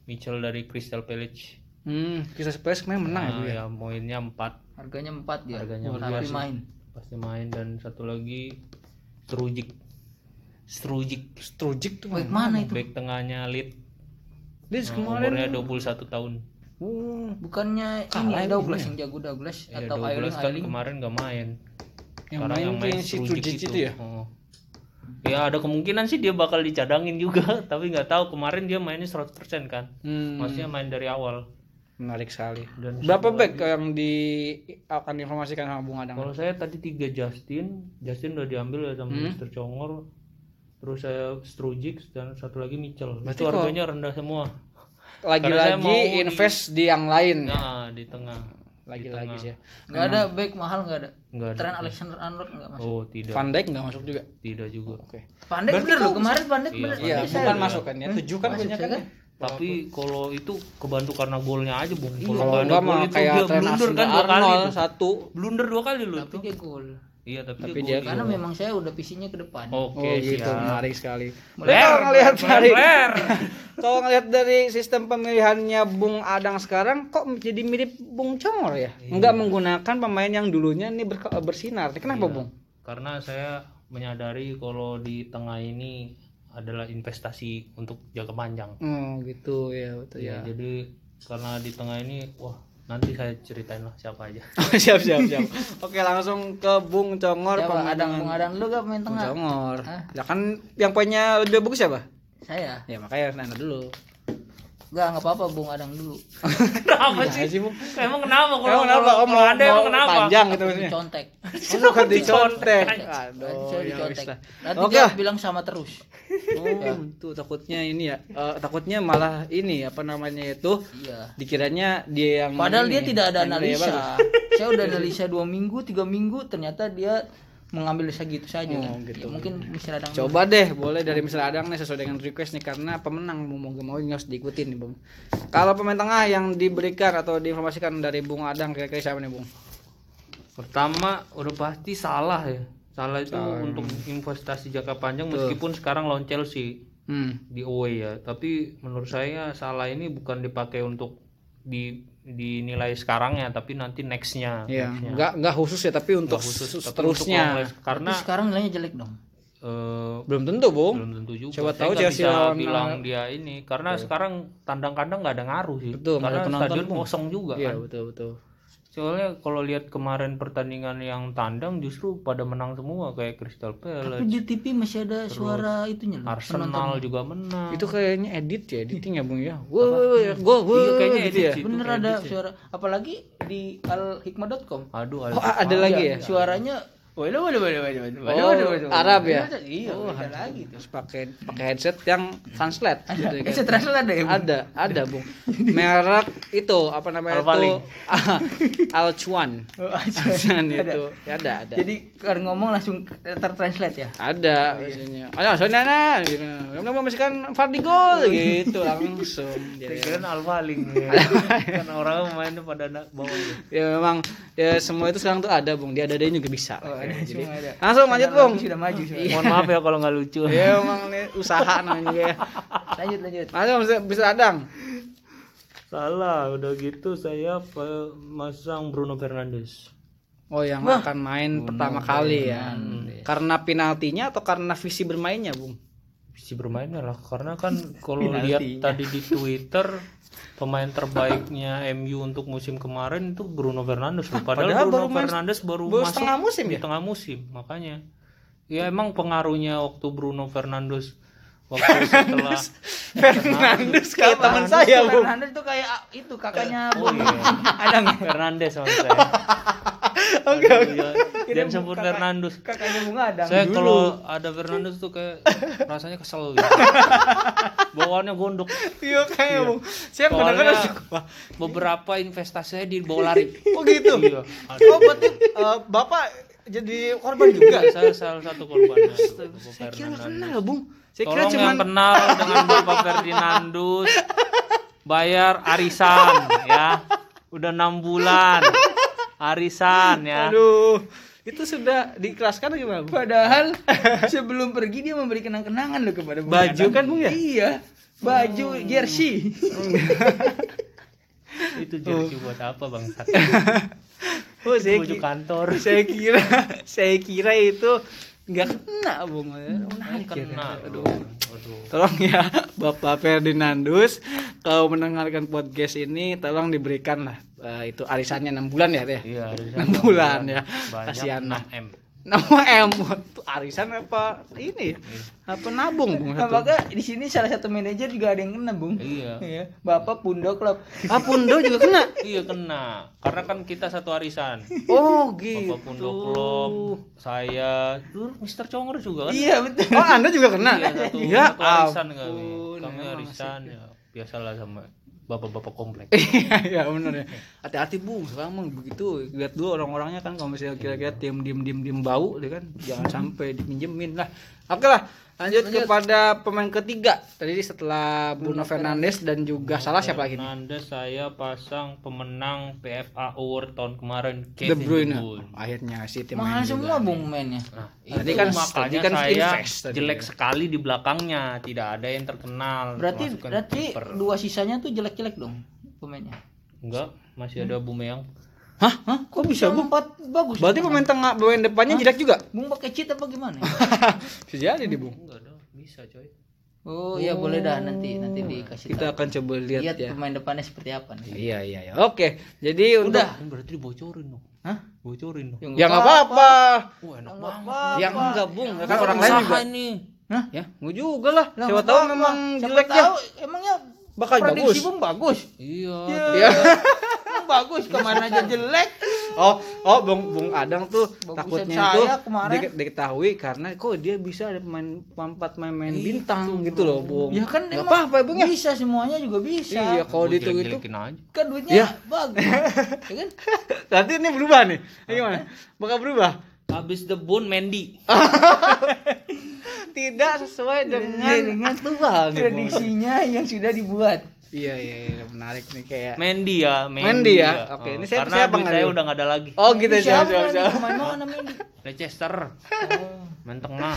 Speaker 2: Mitchell dari Crystal Palace.
Speaker 1: Hmm, kisah Spurs kemarin menang ya,
Speaker 2: Nah,
Speaker 1: Bu, ya.
Speaker 2: ya poinnya 4
Speaker 3: Harganya 4 dia.
Speaker 2: Harganya
Speaker 3: tapi main.
Speaker 2: pasti main dan satu lagi Strujic. Strujic.
Speaker 1: Strujic tuh.
Speaker 3: Back mana itu?
Speaker 2: Back tengahnya lead.
Speaker 1: Dia
Speaker 2: Nah,
Speaker 1: kemarin.
Speaker 2: umurnya 21 tahun.
Speaker 1: Uh,
Speaker 3: Bukannya
Speaker 1: Kalah
Speaker 3: ini Douglas
Speaker 1: ya?
Speaker 3: yang jago Douglas
Speaker 2: Ya,
Speaker 3: atau
Speaker 2: 12
Speaker 3: Ailing
Speaker 2: kan
Speaker 3: Ailing.
Speaker 2: kemarin gak main.
Speaker 1: yang
Speaker 2: Sekarang
Speaker 1: main, yang si Strujic itu ya.
Speaker 2: Oh. Ya ada kemungkinan sih dia bakal dicadangin juga, tapi nggak tahu kemarin dia mainnya 100% kan.
Speaker 1: Hmm,
Speaker 2: Maksudnya main dari awal.
Speaker 1: Menarik sekali.
Speaker 2: Dan
Speaker 1: Berapa back yang di akan diinformasikan sama Bung Adang?
Speaker 2: Kalau saya tadi tiga Justin, Justin udah diambil ya sama
Speaker 1: Hmm.
Speaker 2: Mr. Congor. Terus saya Strujic dan satu lagi Mitchell.
Speaker 1: Berarti
Speaker 2: itu harganya rendah semua.
Speaker 1: Lagi-lagi
Speaker 2: mau di-
Speaker 1: invest di yang lain.
Speaker 2: Nah, di tengah.
Speaker 1: Lagi-lagi sih ya.
Speaker 3: Enggak ada back mahal enggak ada.
Speaker 2: Enggak ada.
Speaker 3: Trent Alexander Arnold enggak masuk.
Speaker 2: Oh, tidak.
Speaker 1: Van Dijk nggak masuk juga.
Speaker 2: Tidak juga.
Speaker 1: Oke.
Speaker 3: Pandek bener loh kemarin Pandek
Speaker 2: Iya,
Speaker 3: bener.
Speaker 1: Iya, bukan masuk kan ya. Tujuh kan punya
Speaker 3: saya
Speaker 1: kan.
Speaker 2: Tapi kalau itu kebantu karena golnya aja, Bung.
Speaker 1: Iya, Kalau
Speaker 2: nggak ada
Speaker 1: enggak
Speaker 2: gol
Speaker 1: mah
Speaker 2: itu
Speaker 1: kayak
Speaker 2: dia blunder kan dua kali tuh.
Speaker 1: satu.
Speaker 2: Blunder dua kali loh
Speaker 3: Tapi
Speaker 2: itu.
Speaker 3: dia gol.
Speaker 2: Iya, tapi,
Speaker 1: Tapi
Speaker 2: dia
Speaker 1: dia
Speaker 2: gol.
Speaker 3: Karena memang saya udah visinya ke depan.
Speaker 2: Oke,
Speaker 1: oh gitu,
Speaker 2: siap.
Speaker 1: menarik sekali.
Speaker 2: Ler,
Speaker 1: Kalau ngelihat dari
Speaker 2: ler.
Speaker 1: kalau ngelihat dari sistem pemilihannya Bung Adang sekarang kok jadi mirip Bung Congor ya? Enggak menggunakan pemain yang dulunya ber- bersinar. Kenapa,
Speaker 2: Iya.
Speaker 1: Bung?
Speaker 2: Karena saya menyadari kalau di tengah ini adalah investasi untuk jangka panjang.
Speaker 1: Oh, gitu ya, betul
Speaker 2: Ya,
Speaker 1: ya.
Speaker 2: jadi karena di tengah ini, wah nanti saya ceritain lah siapa aja.
Speaker 1: siap, siap, siap. Oke, langsung ke Bung Congor
Speaker 3: Siapa
Speaker 1: pemain
Speaker 3: Adang Bung Adang lu gak main
Speaker 1: Bung
Speaker 3: tengah?
Speaker 1: Congor.
Speaker 3: Hah?
Speaker 1: Ya kan yang poinnya lebih bagus siapa?
Speaker 3: Saya.
Speaker 1: Ya makanya nanya dulu.
Speaker 3: Enggak, enggak apa-apa Bung Adang dulu.
Speaker 2: kenapa
Speaker 1: Iya
Speaker 2: sih?
Speaker 1: Bung.
Speaker 2: Emang kenapa kalau
Speaker 1: Emang kenapa?
Speaker 2: kalau- ada emang kenapa?
Speaker 1: panjang gitu maksudnya.
Speaker 3: Contek.
Speaker 1: Oh, bukan dicontek. Aduh,
Speaker 3: saya
Speaker 1: ya
Speaker 3: dicontek. Nanti
Speaker 1: Oke.
Speaker 3: dia bilang sama terus.
Speaker 1: Oh, tuh takutnya ini ya. eh, takutnya malah ini apa namanya itu
Speaker 3: Iya.
Speaker 1: dikiranya dia yang
Speaker 3: Padahal
Speaker 1: ini,
Speaker 3: dia tidak ada analisa. Saya udah analisa dua minggu, tiga minggu, ternyata dia mengambil segitu saja.
Speaker 1: Oh, gitu.
Speaker 3: Ya, mungkin Mr. Adang.
Speaker 1: Coba deh, boleh dari misalnya Adang nih sesuai dengan request nih karena pemenang mau mau mau harus diikutin nih, Bung. Kalau pemain tengah yang diberikan atau diinformasikan dari Bung Adang kira-kira siapa nih, Bung?
Speaker 2: Pertama udah pasti salah ya. Salah itu untuk investasi jangka panjang meskipun sekarang lawan Chelsea
Speaker 1: Hmm.
Speaker 2: di away ya. Tapi menurut saya salah ini bukan dipakai untuk di dinilai sekarang ya, tapi nanti nextnya.
Speaker 1: Iya,
Speaker 2: nextnya.
Speaker 1: enggak enggak khusus ya, tapi untuk
Speaker 2: khusus, tapi untuk
Speaker 1: seterusnya.
Speaker 2: last. karena
Speaker 3: Tapi sekarang nilainya jelek dong.
Speaker 2: eh,
Speaker 1: Belum tentu, Bung.
Speaker 2: belum tentu juga.
Speaker 1: Coba tahu
Speaker 2: nggak
Speaker 1: Chelsea lawan-
Speaker 2: bilang dia ini karena sekarang tandang kandang nggak ada ngaruh sih.
Speaker 1: Betul, nggak
Speaker 2: karena
Speaker 1: penonton,
Speaker 2: stadion kosong juga
Speaker 1: Iya,
Speaker 2: kan.
Speaker 1: betul betul.
Speaker 2: Soalnya kalau lihat kemarin pertandingan yang tandang justru pada menang semua kayak Crystal
Speaker 3: Tapi
Speaker 2: Palace,
Speaker 3: di TV masih ada suara itunya loh.
Speaker 2: Arsenal juga menang.
Speaker 1: Itu kayaknya edit ya, editing ya, Bung ya. Gua gua
Speaker 2: Iya, kayaknya
Speaker 1: gitu
Speaker 2: edit
Speaker 1: ya.
Speaker 3: Bener
Speaker 2: Itu
Speaker 3: ada
Speaker 2: edit sih.
Speaker 3: suara apalagi di alhikmah.com.
Speaker 2: Aduh,
Speaker 1: Oh, ada lagi ya?
Speaker 3: Suaranya Waduh, waduh, waduh, waduh, waduh,
Speaker 1: Oh,
Speaker 3: waduh, waduh, waduh.
Speaker 1: Arab ya?
Speaker 3: Iya,
Speaker 1: Oh,
Speaker 3: beda lagi tuh.
Speaker 1: Terus pakai pakai headset yang translate gitu kan.
Speaker 3: Headset translate ada ya, Bung?
Speaker 1: Ada, ada, Bung. Merek itu apa namanya itu? Alchuan.
Speaker 3: Oh,
Speaker 1: Alchuan
Speaker 3: Ada.
Speaker 1: itu. Ya, ada, ada.
Speaker 3: Jadi kalau ngomong langsung tertranslate ya.
Speaker 1: ada biasanya. Ayo, soalnya nah, gitu. Kamu masukkan Fardigo gitu langsung. Dia-
Speaker 2: Kirain Alphaling ya. kan orang mainnya pada anak bawah gitu.
Speaker 1: ya memang ya semua itu sekarang tuh ada, Bung. Dia ada juga bisa.
Speaker 3: Oh, ada,
Speaker 1: Jadi
Speaker 3: semua ada.
Speaker 1: langsung lanjut, Bung.
Speaker 3: Sudah maju sudah.
Speaker 2: Mohon maaf ya kalau nggak lucu.
Speaker 1: Ya emang nih usaha namanya juga ya.
Speaker 3: Lanjut, lanjut.
Speaker 1: Langsung bisa, bisa adang.
Speaker 2: Salah, udah gitu saya masang Bruno Fernandes.
Speaker 1: Oh yang akan main pertama kali ya. Karena penaltinya atau karena visi bermainnya, Bung?
Speaker 2: Visi bermainnya lah karena kan kalau lihat tadi di Twitter pemain terbaiknya MU untuk musim kemarin itu Bruno Fernandes. Padahal,
Speaker 1: Padahal
Speaker 2: Bruno
Speaker 1: baru
Speaker 2: Fernandes baru,
Speaker 1: baru
Speaker 2: masuk
Speaker 1: setengah musim
Speaker 2: di
Speaker 1: ya?
Speaker 2: tengah musim makanya ya emang pengaruhnya waktu Bruno Fernandes waktu setelah
Speaker 1: Fernandes kayak teman saya.
Speaker 3: Fernandes itu kayak ah, itu kakaknya
Speaker 2: Oh
Speaker 3: Bung
Speaker 2: iya.
Speaker 3: Adang.
Speaker 2: Fernandes sama saya. Oke Dan sebut Fernandes.
Speaker 3: Kakaknya Bung Adang.
Speaker 2: Saya kalau ada Fernandes tuh kayak rasanya kesel gitu. Bawaannya gondok.
Speaker 1: Iya kayak, Bung. Saya
Speaker 2: Soalnya
Speaker 1: kadang-kadang suka. Wah,
Speaker 2: beberapa investasi saya di bawah lari.
Speaker 1: Oh gitu.
Speaker 2: Iya.
Speaker 1: Oh berarti eh, Bapak jadi korban juga.
Speaker 2: Iya, saya salah satu Bapak
Speaker 1: Saya kira kenal, Bung. Saya kira
Speaker 2: Tolong
Speaker 1: cuman
Speaker 2: yang kenal dengan Bapak Ferdinandus bayar arisan ya. Udah enam bulan arisan ya.
Speaker 1: Aduh, itu sudah diikhlaskan gimana, Bung?
Speaker 3: Padahal sebelum pergi dia memberi kenang-kenangan loh kepada Bung
Speaker 1: Baju kan, Bung, ya?
Speaker 3: Iya. Baju jersey.
Speaker 2: Itu jersey buat apa bang?
Speaker 1: Oh, saya
Speaker 2: Baju kantor.
Speaker 1: saya kira saya kira itu nggak kena, Bung. Menarik ya.
Speaker 2: Kena.
Speaker 1: Aduh.
Speaker 2: Aduh.
Speaker 1: Tolong ya Bapak Ferdinandus kalau mendengarkan podcast ini tolong diberikan lah eh, itu arisannya 6 bulan ya teh.
Speaker 2: Iya,
Speaker 1: 6 bulan ya.
Speaker 2: Banyak
Speaker 1: Kasihan lah.
Speaker 2: 6 M.
Speaker 1: 6 M itu arisan apa ini? Apa nabung Bung?
Speaker 3: Nah,
Speaker 1: satu?
Speaker 3: maka di sini salah satu manajer juga ada yang kena, Bung.
Speaker 2: Iya.
Speaker 3: Iya. Bapak Pundo Club.
Speaker 1: Ah Pundo juga kena.
Speaker 2: Iya kena. Karena kan kita satu arisan.
Speaker 1: Oh gitu.
Speaker 2: Bapak Pundo Klub, saya, dulu Mister Conger juga kan.
Speaker 3: Iya, betul.
Speaker 1: Oh Anda juga kena?
Speaker 2: Iya, satu,
Speaker 1: Ya
Speaker 2: satu arisan kami. Kami arisan ya. Biasalah sama bapak-bapak komplek.
Speaker 1: Iya benar ya. Hati-hati bung, sekarang begitu. Lihat dulu orang-orangnya kan kalau misalnya kira-kira tim diem diem diem bau, dia kan jangan sampai dipinjemin lah. Oke lah, lanjut, kepada pemain ketiga. Tadi setelah Bruno Fernandes dan juga salah siapa lagi? nih?
Speaker 2: Fernandes saya pasang pemenang PFA Award tahun kemarin Kevin
Speaker 1: Bruyne.
Speaker 2: De Bruyne.
Speaker 1: Akhirnya si tim
Speaker 3: Mahal
Speaker 1: main
Speaker 3: semua. Bung, mainnya.
Speaker 2: Nah,
Speaker 1: Tadi kan-
Speaker 2: makanya
Speaker 1: tadi kan
Speaker 2: saya
Speaker 1: invest
Speaker 2: jelek
Speaker 1: ya.
Speaker 2: sekali di belakangnya, tidak ada yang terkenal.
Speaker 3: Berarti berarti
Speaker 2: kiper.
Speaker 3: dua sisanya tuh jelek-jelek dong pemainnya.
Speaker 2: enggak, masih ada Bumeyang.
Speaker 1: Hah? Hah? Kok bisa
Speaker 3: Yang
Speaker 1: bung?
Speaker 3: Empat bagus.
Speaker 1: Berarti pemain tengah, pemain depannya jelek juga?
Speaker 3: Bung pakai cheat apa gimana?
Speaker 1: Bisa jadi di bung.
Speaker 2: Enggak ada, bisa coy.
Speaker 3: Oh, iya boleh dah nanti nanti dikasih
Speaker 1: Kita
Speaker 3: tahu.
Speaker 1: akan coba lihat
Speaker 3: Lihat
Speaker 1: ya.
Speaker 3: pemain depannya seperti apa nih.
Speaker 1: Iya iya iya. Oke. Jadi
Speaker 3: Udah.
Speaker 2: Kan berarti dibocorin dong.
Speaker 3: Hah?
Speaker 2: Bocorin dong.
Speaker 1: ya nggak apa-apa.
Speaker 2: Wah, enak banget.
Speaker 1: Ya enggak bung, kan orang lain juga.
Speaker 2: ini.
Speaker 3: Hah?
Speaker 1: Ya, nggak juga lah. Siapa tahu memang
Speaker 3: Siapa
Speaker 1: jelek ya.
Speaker 3: tahu, emangnya
Speaker 1: Bakal
Speaker 3: prediksi
Speaker 1: bagus.
Speaker 3: Bung bagus.
Speaker 2: Iya.
Speaker 1: Ya.
Speaker 3: Bagus ke mana aja jelek.
Speaker 1: Oh, oh Bung Bung Adang tuh
Speaker 3: Bagusan
Speaker 1: takutnya
Speaker 3: saya
Speaker 1: tuh
Speaker 3: kemarin.
Speaker 1: di- diketahui karena kok dia bisa ada pemain empat main-main bintang gitu loh, Bung.
Speaker 3: Ya kan emang
Speaker 1: apa-apa ya, Bung ya.
Speaker 3: Bisa semuanya juga bisa.
Speaker 1: Iya, kalau dihitung itu.
Speaker 3: Kan duitnya
Speaker 1: Ya.
Speaker 3: bagus. ya kan?
Speaker 1: Nanti ini berubah nih. Ini Gimana? Bakal berubah?
Speaker 2: Habis debun Mendy.
Speaker 1: Tidak sesuai dengan
Speaker 3: dengan
Speaker 1: nih, Bung.
Speaker 3: prediksinya yang sudah dibuat.
Speaker 1: Iya, iya, iya, menarik nih kayak.
Speaker 2: Mendy ya,
Speaker 1: Mendy ya? Oke, ini saya-
Speaker 2: Karena
Speaker 1: saya
Speaker 2: duit
Speaker 1: Bang
Speaker 2: saya udah nggak ada lagi.
Speaker 1: Oh, gitu
Speaker 3: siapa
Speaker 1: siap,
Speaker 3: nih?
Speaker 1: siap.
Speaker 3: Pemain mana Mendy?
Speaker 2: Leicester. Main tengah.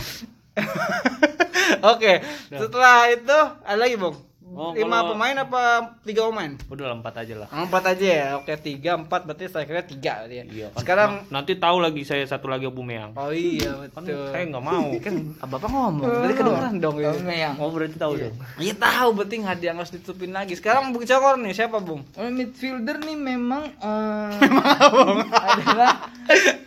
Speaker 1: Oke, setelah itu ada lagi, Bung.
Speaker 2: Oh,
Speaker 1: Lima
Speaker 2: kalau-
Speaker 1: pemain apa tiga pemain?
Speaker 2: Udah lah, empat aja lah.
Speaker 1: Empat aja ya. Oke, tiga, empat berarti saya kira tiga berarti ya.
Speaker 2: Iya. kan.
Speaker 1: Sekarang
Speaker 2: Nah, nanti tahu lagi saya satu lagi Aubameyang.
Speaker 1: Oh iya
Speaker 2: Kan
Speaker 1: betul.
Speaker 2: saya nggak mau.
Speaker 1: kan Bapak ngomong, berarti kedengeran dong ya.
Speaker 3: Aubameyang.
Speaker 2: Oh, berarti tahu dong.
Speaker 1: Iya tahu, berarti nggak ada yang harus ditutupin lagi. Sekarang Bung Cokor nih, siapa Bung?
Speaker 3: Oh, midfielder nih memang eh, adalah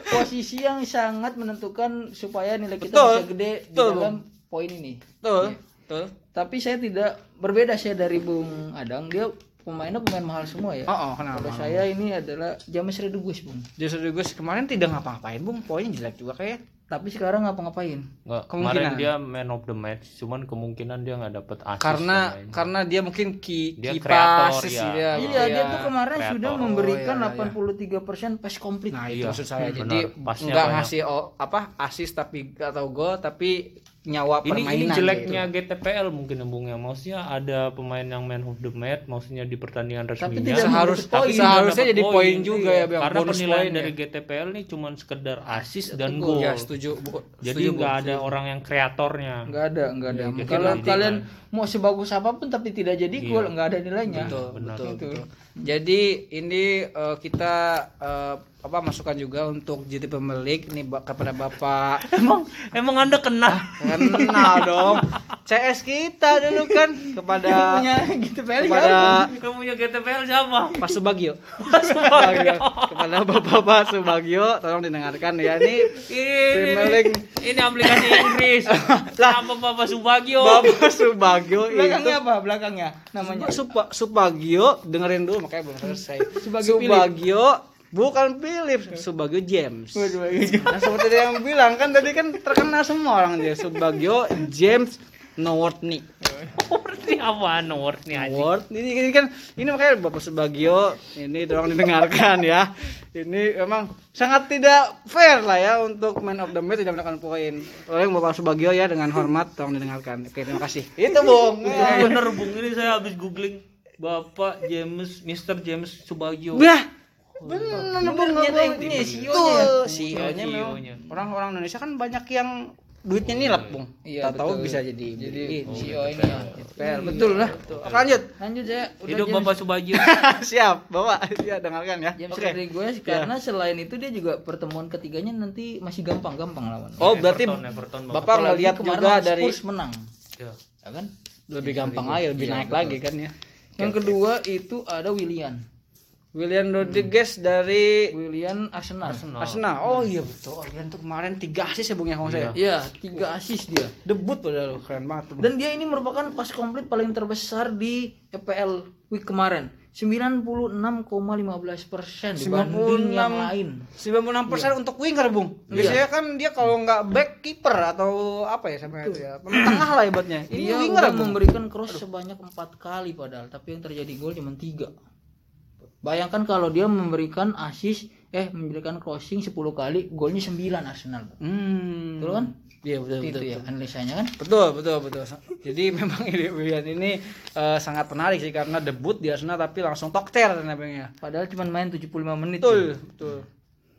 Speaker 3: posisi yang sangat menentukan supaya nilai kita
Speaker 1: Betul,
Speaker 3: bisa gede di
Speaker 1: betul,
Speaker 3: dalam poin ini.
Speaker 1: Tuh, tuh.
Speaker 3: Tapi saya tidak berbeda saya dari Bung Adang. Dia pemainnya pemain mahal semua ya.
Speaker 1: Oh, oh kenapa?
Speaker 3: Kalau saya ini adalah James Rodriguez, Bung.
Speaker 1: James Rodriguez kemarin tidak ngapa-ngapain, Bung. Poinnya jelek juga kayak.
Speaker 3: Tapi sekarang ngapa-ngapain?
Speaker 2: Nggak,
Speaker 1: Kemungkinan.
Speaker 2: kemarin dia man of the match, cuman kemungkinan dia nggak dapet assist
Speaker 1: Karena
Speaker 2: lain.
Speaker 1: karena dia mungkin ki
Speaker 2: Dia
Speaker 1: kipas
Speaker 2: kreator,
Speaker 1: sih
Speaker 2: ya.
Speaker 1: dia.
Speaker 3: Iya, dia
Speaker 1: ya.
Speaker 3: tuh kemarin
Speaker 2: Kreator.
Speaker 3: sudah memberikan
Speaker 1: Oh, iya, iya.
Speaker 3: 83% pass complete.
Speaker 1: Nah, itu
Speaker 2: Iya,
Speaker 1: maksud saya.
Speaker 2: benar.
Speaker 1: Jadi
Speaker 2: Pasnya
Speaker 1: nggak ngasih oh, apa asis tapi atau gol tapi nyawa
Speaker 2: ini
Speaker 1: permainan.
Speaker 2: ini
Speaker 1: gitu.
Speaker 2: jeleknya GTPL mungkin ya, Bung ya. Maksudnya ada pemain yang man of the match, maksudnya di pertandingan
Speaker 3: Tapi
Speaker 2: resminya.
Speaker 3: tidak
Speaker 1: Seharus
Speaker 3: poin.
Speaker 1: seharusnya jadi
Speaker 2: poin.
Speaker 1: poin juga ya, Bang.
Speaker 2: Karena
Speaker 1: bonus
Speaker 2: penilaian
Speaker 1: poin
Speaker 2: dari
Speaker 1: ya.
Speaker 2: GTPL nih cuman sekedar assist dan
Speaker 3: gol.
Speaker 2: gol.
Speaker 1: Ya, setuju. Bu.
Speaker 2: Jadi
Speaker 1: Setuju,
Speaker 2: nggak ada orang yang kreatornya.
Speaker 3: Enggak ada, enggak ada.
Speaker 2: Iya, gitu.
Speaker 3: Kalau
Speaker 2: Nanti
Speaker 3: kalian mau sebagus apa pun tapi tidak jadi gol, enggak ada nilainya.
Speaker 1: betul, betul,
Speaker 3: Gitu.
Speaker 1: betul. Jadi ini eh, kita eh, apa masukan juga untuk JT Pemilik nih ba- kepada Bapak
Speaker 2: Emang emang Anda kena?
Speaker 1: kenal dong CS kita dulu kan kepada
Speaker 3: Punya gitu PL
Speaker 1: kepada
Speaker 2: Kamu punya GTPL siapa?
Speaker 1: Pak Subagio. Subagio. kepada Bapak Pak Subagio tolong didengarkan ya ini
Speaker 2: Ini,
Speaker 1: Pemilik
Speaker 2: ini aplikasi Inggris. Apa Bapak Subagio?
Speaker 1: Bapak Subagio itu
Speaker 3: Belakangnya apa? Belakangnya namanya.
Speaker 1: Supa, Subagio dengerin dulu makanya belum selesai.
Speaker 3: Subagio
Speaker 1: Subagio bukan Philip, Subagio James. Nah, seperti yang bilang kan tadi kan terkenal semua orang dia Subagio James Nowotny.
Speaker 2: Ini apa nih anjing?
Speaker 1: Award ini, ini kan ini makanya Bapak Subagio ini tolong didengarkan ya. Ini memang sangat tidak fair lah ya untuk man of the match tidak mendapatkan poin. Tolong Bapak Subagio ya dengan hormat tolong didengarkan. Oke, terima kasih. Itu, Bung.
Speaker 2: Bener, bener Bung, ini saya habis googling Bapak James, Mr. James Subagio.
Speaker 1: Bah, bener Bung.
Speaker 3: ternyata yang punya
Speaker 1: CEO-nya.
Speaker 3: CEO-nya.
Speaker 1: CEO-nya memang
Speaker 2: CEO-nya.
Speaker 1: orang-orang Indonesia kan banyak yang duitnya nilap, Bung.
Speaker 3: Iya,
Speaker 1: Tak tahu
Speaker 3: betul.
Speaker 1: bisa jadi
Speaker 3: Jadi
Speaker 1: ini.
Speaker 3: CEO ini ya.
Speaker 1: PL, betul lah. Oke, lanjut.
Speaker 3: Lanjut ya. Udah
Speaker 2: Hidup
Speaker 3: James-
Speaker 2: Bapak Subagio.
Speaker 1: Siap, Bapak. Ya, dengarkan ya.
Speaker 3: James
Speaker 1: Oke.
Speaker 3: Rodriguez karena selain itu dia juga pertemuan ketiganya nanti masih gampang-gampang lawan.
Speaker 1: Oh, berarti
Speaker 2: Bapak.
Speaker 3: Kemarin
Speaker 1: juga dari
Speaker 3: Spurs menang,
Speaker 2: Ya.
Speaker 3: ya kan?
Speaker 1: lebih gampang aja, lebih naik lagi kan ya.
Speaker 3: Yang kedua itu ada Willian.
Speaker 1: William Rodriguez dari
Speaker 3: Willian Arsenal.
Speaker 1: Arsenal. Oh iya betul. William tuh kemarin tiga assist ya Bung ya kalau saya.
Speaker 3: Iya, tiga assist dia.
Speaker 1: Debut padahal keren banget.
Speaker 3: Dan dia ini merupakan pas komplit paling terbesar di EPL week kemarin. 96,15 persen dibanding yang lain.
Speaker 1: 96% untuk winger Bung. Biasanya kan dia kalau nggak back kiper atau apa ya sama itu ya. Tengah lah ibaratnya. Ini
Speaker 3: Dia
Speaker 1: winger Bung.
Speaker 3: memberikan cross sebanyak empat kali padahal, tapi yang terjadi gol cuma tiga. Bayangkan kalau dia memberikan assist, eh memberikan crossing 10 kali, golnya 9 Arsenal.
Speaker 1: Hmm.
Speaker 3: Betul kan?
Speaker 1: Iya betul
Speaker 3: itu
Speaker 1: betul.
Speaker 3: ya analisanya kan.
Speaker 1: Betul, betul, betul. Jadi memang ini William ini eh, sangat menarik sih karena debut di Arsenal tapi langsung tokter namanya.
Speaker 3: Padahal cuma main 75 menit.
Speaker 1: Betul,
Speaker 3: ya.
Speaker 1: betul.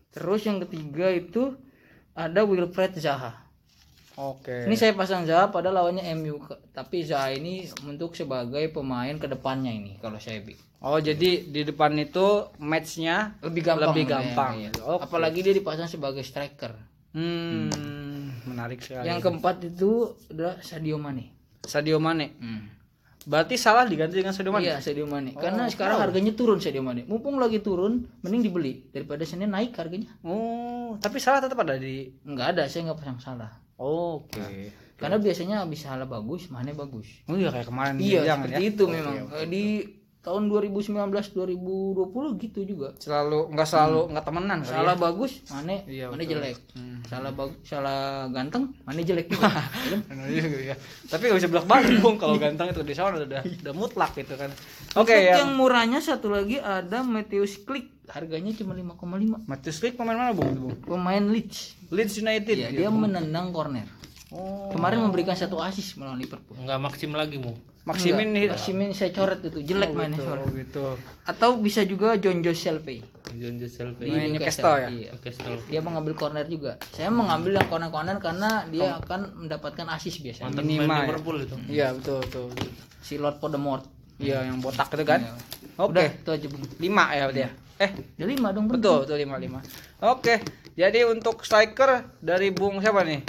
Speaker 3: Terus yang ketiga itu ada Wilfred Zaha.
Speaker 1: Oke.
Speaker 3: Ini saya pasang Zaha pada lawannya MU, tapi Zaha ini untuk sebagai pemain ke depannya ini kalau saya bi.
Speaker 1: Oh, jadi di depan itu matchnya
Speaker 3: Lebih gampang.
Speaker 1: Lebih
Speaker 3: ya,
Speaker 1: gampang.
Speaker 3: ya.
Speaker 1: Oke.
Speaker 3: Apalagi dia dipasang sebagai striker.
Speaker 1: Hmm, menarik sekali.
Speaker 3: Yang keempat itu adalah Sadio Mane.
Speaker 1: Sadio Mane. Berarti salah diganti dengan Sadio Mane.
Speaker 3: Iya Sadio Mane. Karena sekarang harganya turun Sadio Mane. Mumpung lagi turun, mending dibeli daripada Senin naik harganya.
Speaker 1: Oh, tapi salah tetap ada di
Speaker 3: Enggak ada, saya nggak pasang salah.
Speaker 1: Oke.
Speaker 3: Karena biasanya habis salah bagus, Mane bagus.
Speaker 1: Oh iya kayak kemarin
Speaker 3: Iya, seperti
Speaker 1: ya.
Speaker 3: itu memang. Eh, Di tahun 2019 2020 gitu juga.
Speaker 1: Selalu nggak selalu nggak temenan kali ya.
Speaker 3: Salah bagus, Mane
Speaker 1: Iya,
Speaker 3: Mane
Speaker 1: betul.
Speaker 3: jelek. Salah bagus, salah ganteng, Mane jelek juga. Ya kan?
Speaker 1: Benar juga ya. Tapi nggak bisa belak balik bung kalau ganteng itu di sana udah udah mutlak gitu kan. Oke
Speaker 3: Untuk
Speaker 1: ya.
Speaker 3: yang murahnya satu lagi ada Matthews Click. Harganya cuma 5,5.
Speaker 1: Matius Klik pemain mana bung? Bung?
Speaker 3: Pemain Leeds.
Speaker 1: Leeds United.
Speaker 3: Iya, dia menendang corner.
Speaker 1: Oh.
Speaker 3: Kemarin memberikan satu assist melawan Liverpool.
Speaker 2: Enggak maksim lagi, Mu.
Speaker 1: Maksimin nih.
Speaker 3: Maksimin saya coret itu jelek mainnya.
Speaker 1: Oh gitu.
Speaker 3: Atau bisa juga John Joe Shelby.
Speaker 2: John Selfie.
Speaker 1: Main Newcastle ya?
Speaker 3: Iya.
Speaker 2: Newcastle.
Speaker 3: Dia mengambil corner juga. Saya mengambil yang corner-corner karena dia akan mendapatkan assist biasanya.
Speaker 2: Mantan
Speaker 1: Minimal
Speaker 2: pemain
Speaker 1: ya.
Speaker 2: Liverpool itu.
Speaker 1: Iya betul betul. betul.
Speaker 3: Si Lord Voldemort.
Speaker 1: Iya yang botak itu kan.
Speaker 3: Iya.
Speaker 1: Oke.
Speaker 3: Udah, itu aja Bung.
Speaker 1: Lima ya dia. Eh
Speaker 3: Udah lima dong,
Speaker 1: betul betul lima lima. Oke. Jadi untuk striker dari Bung siapa nih?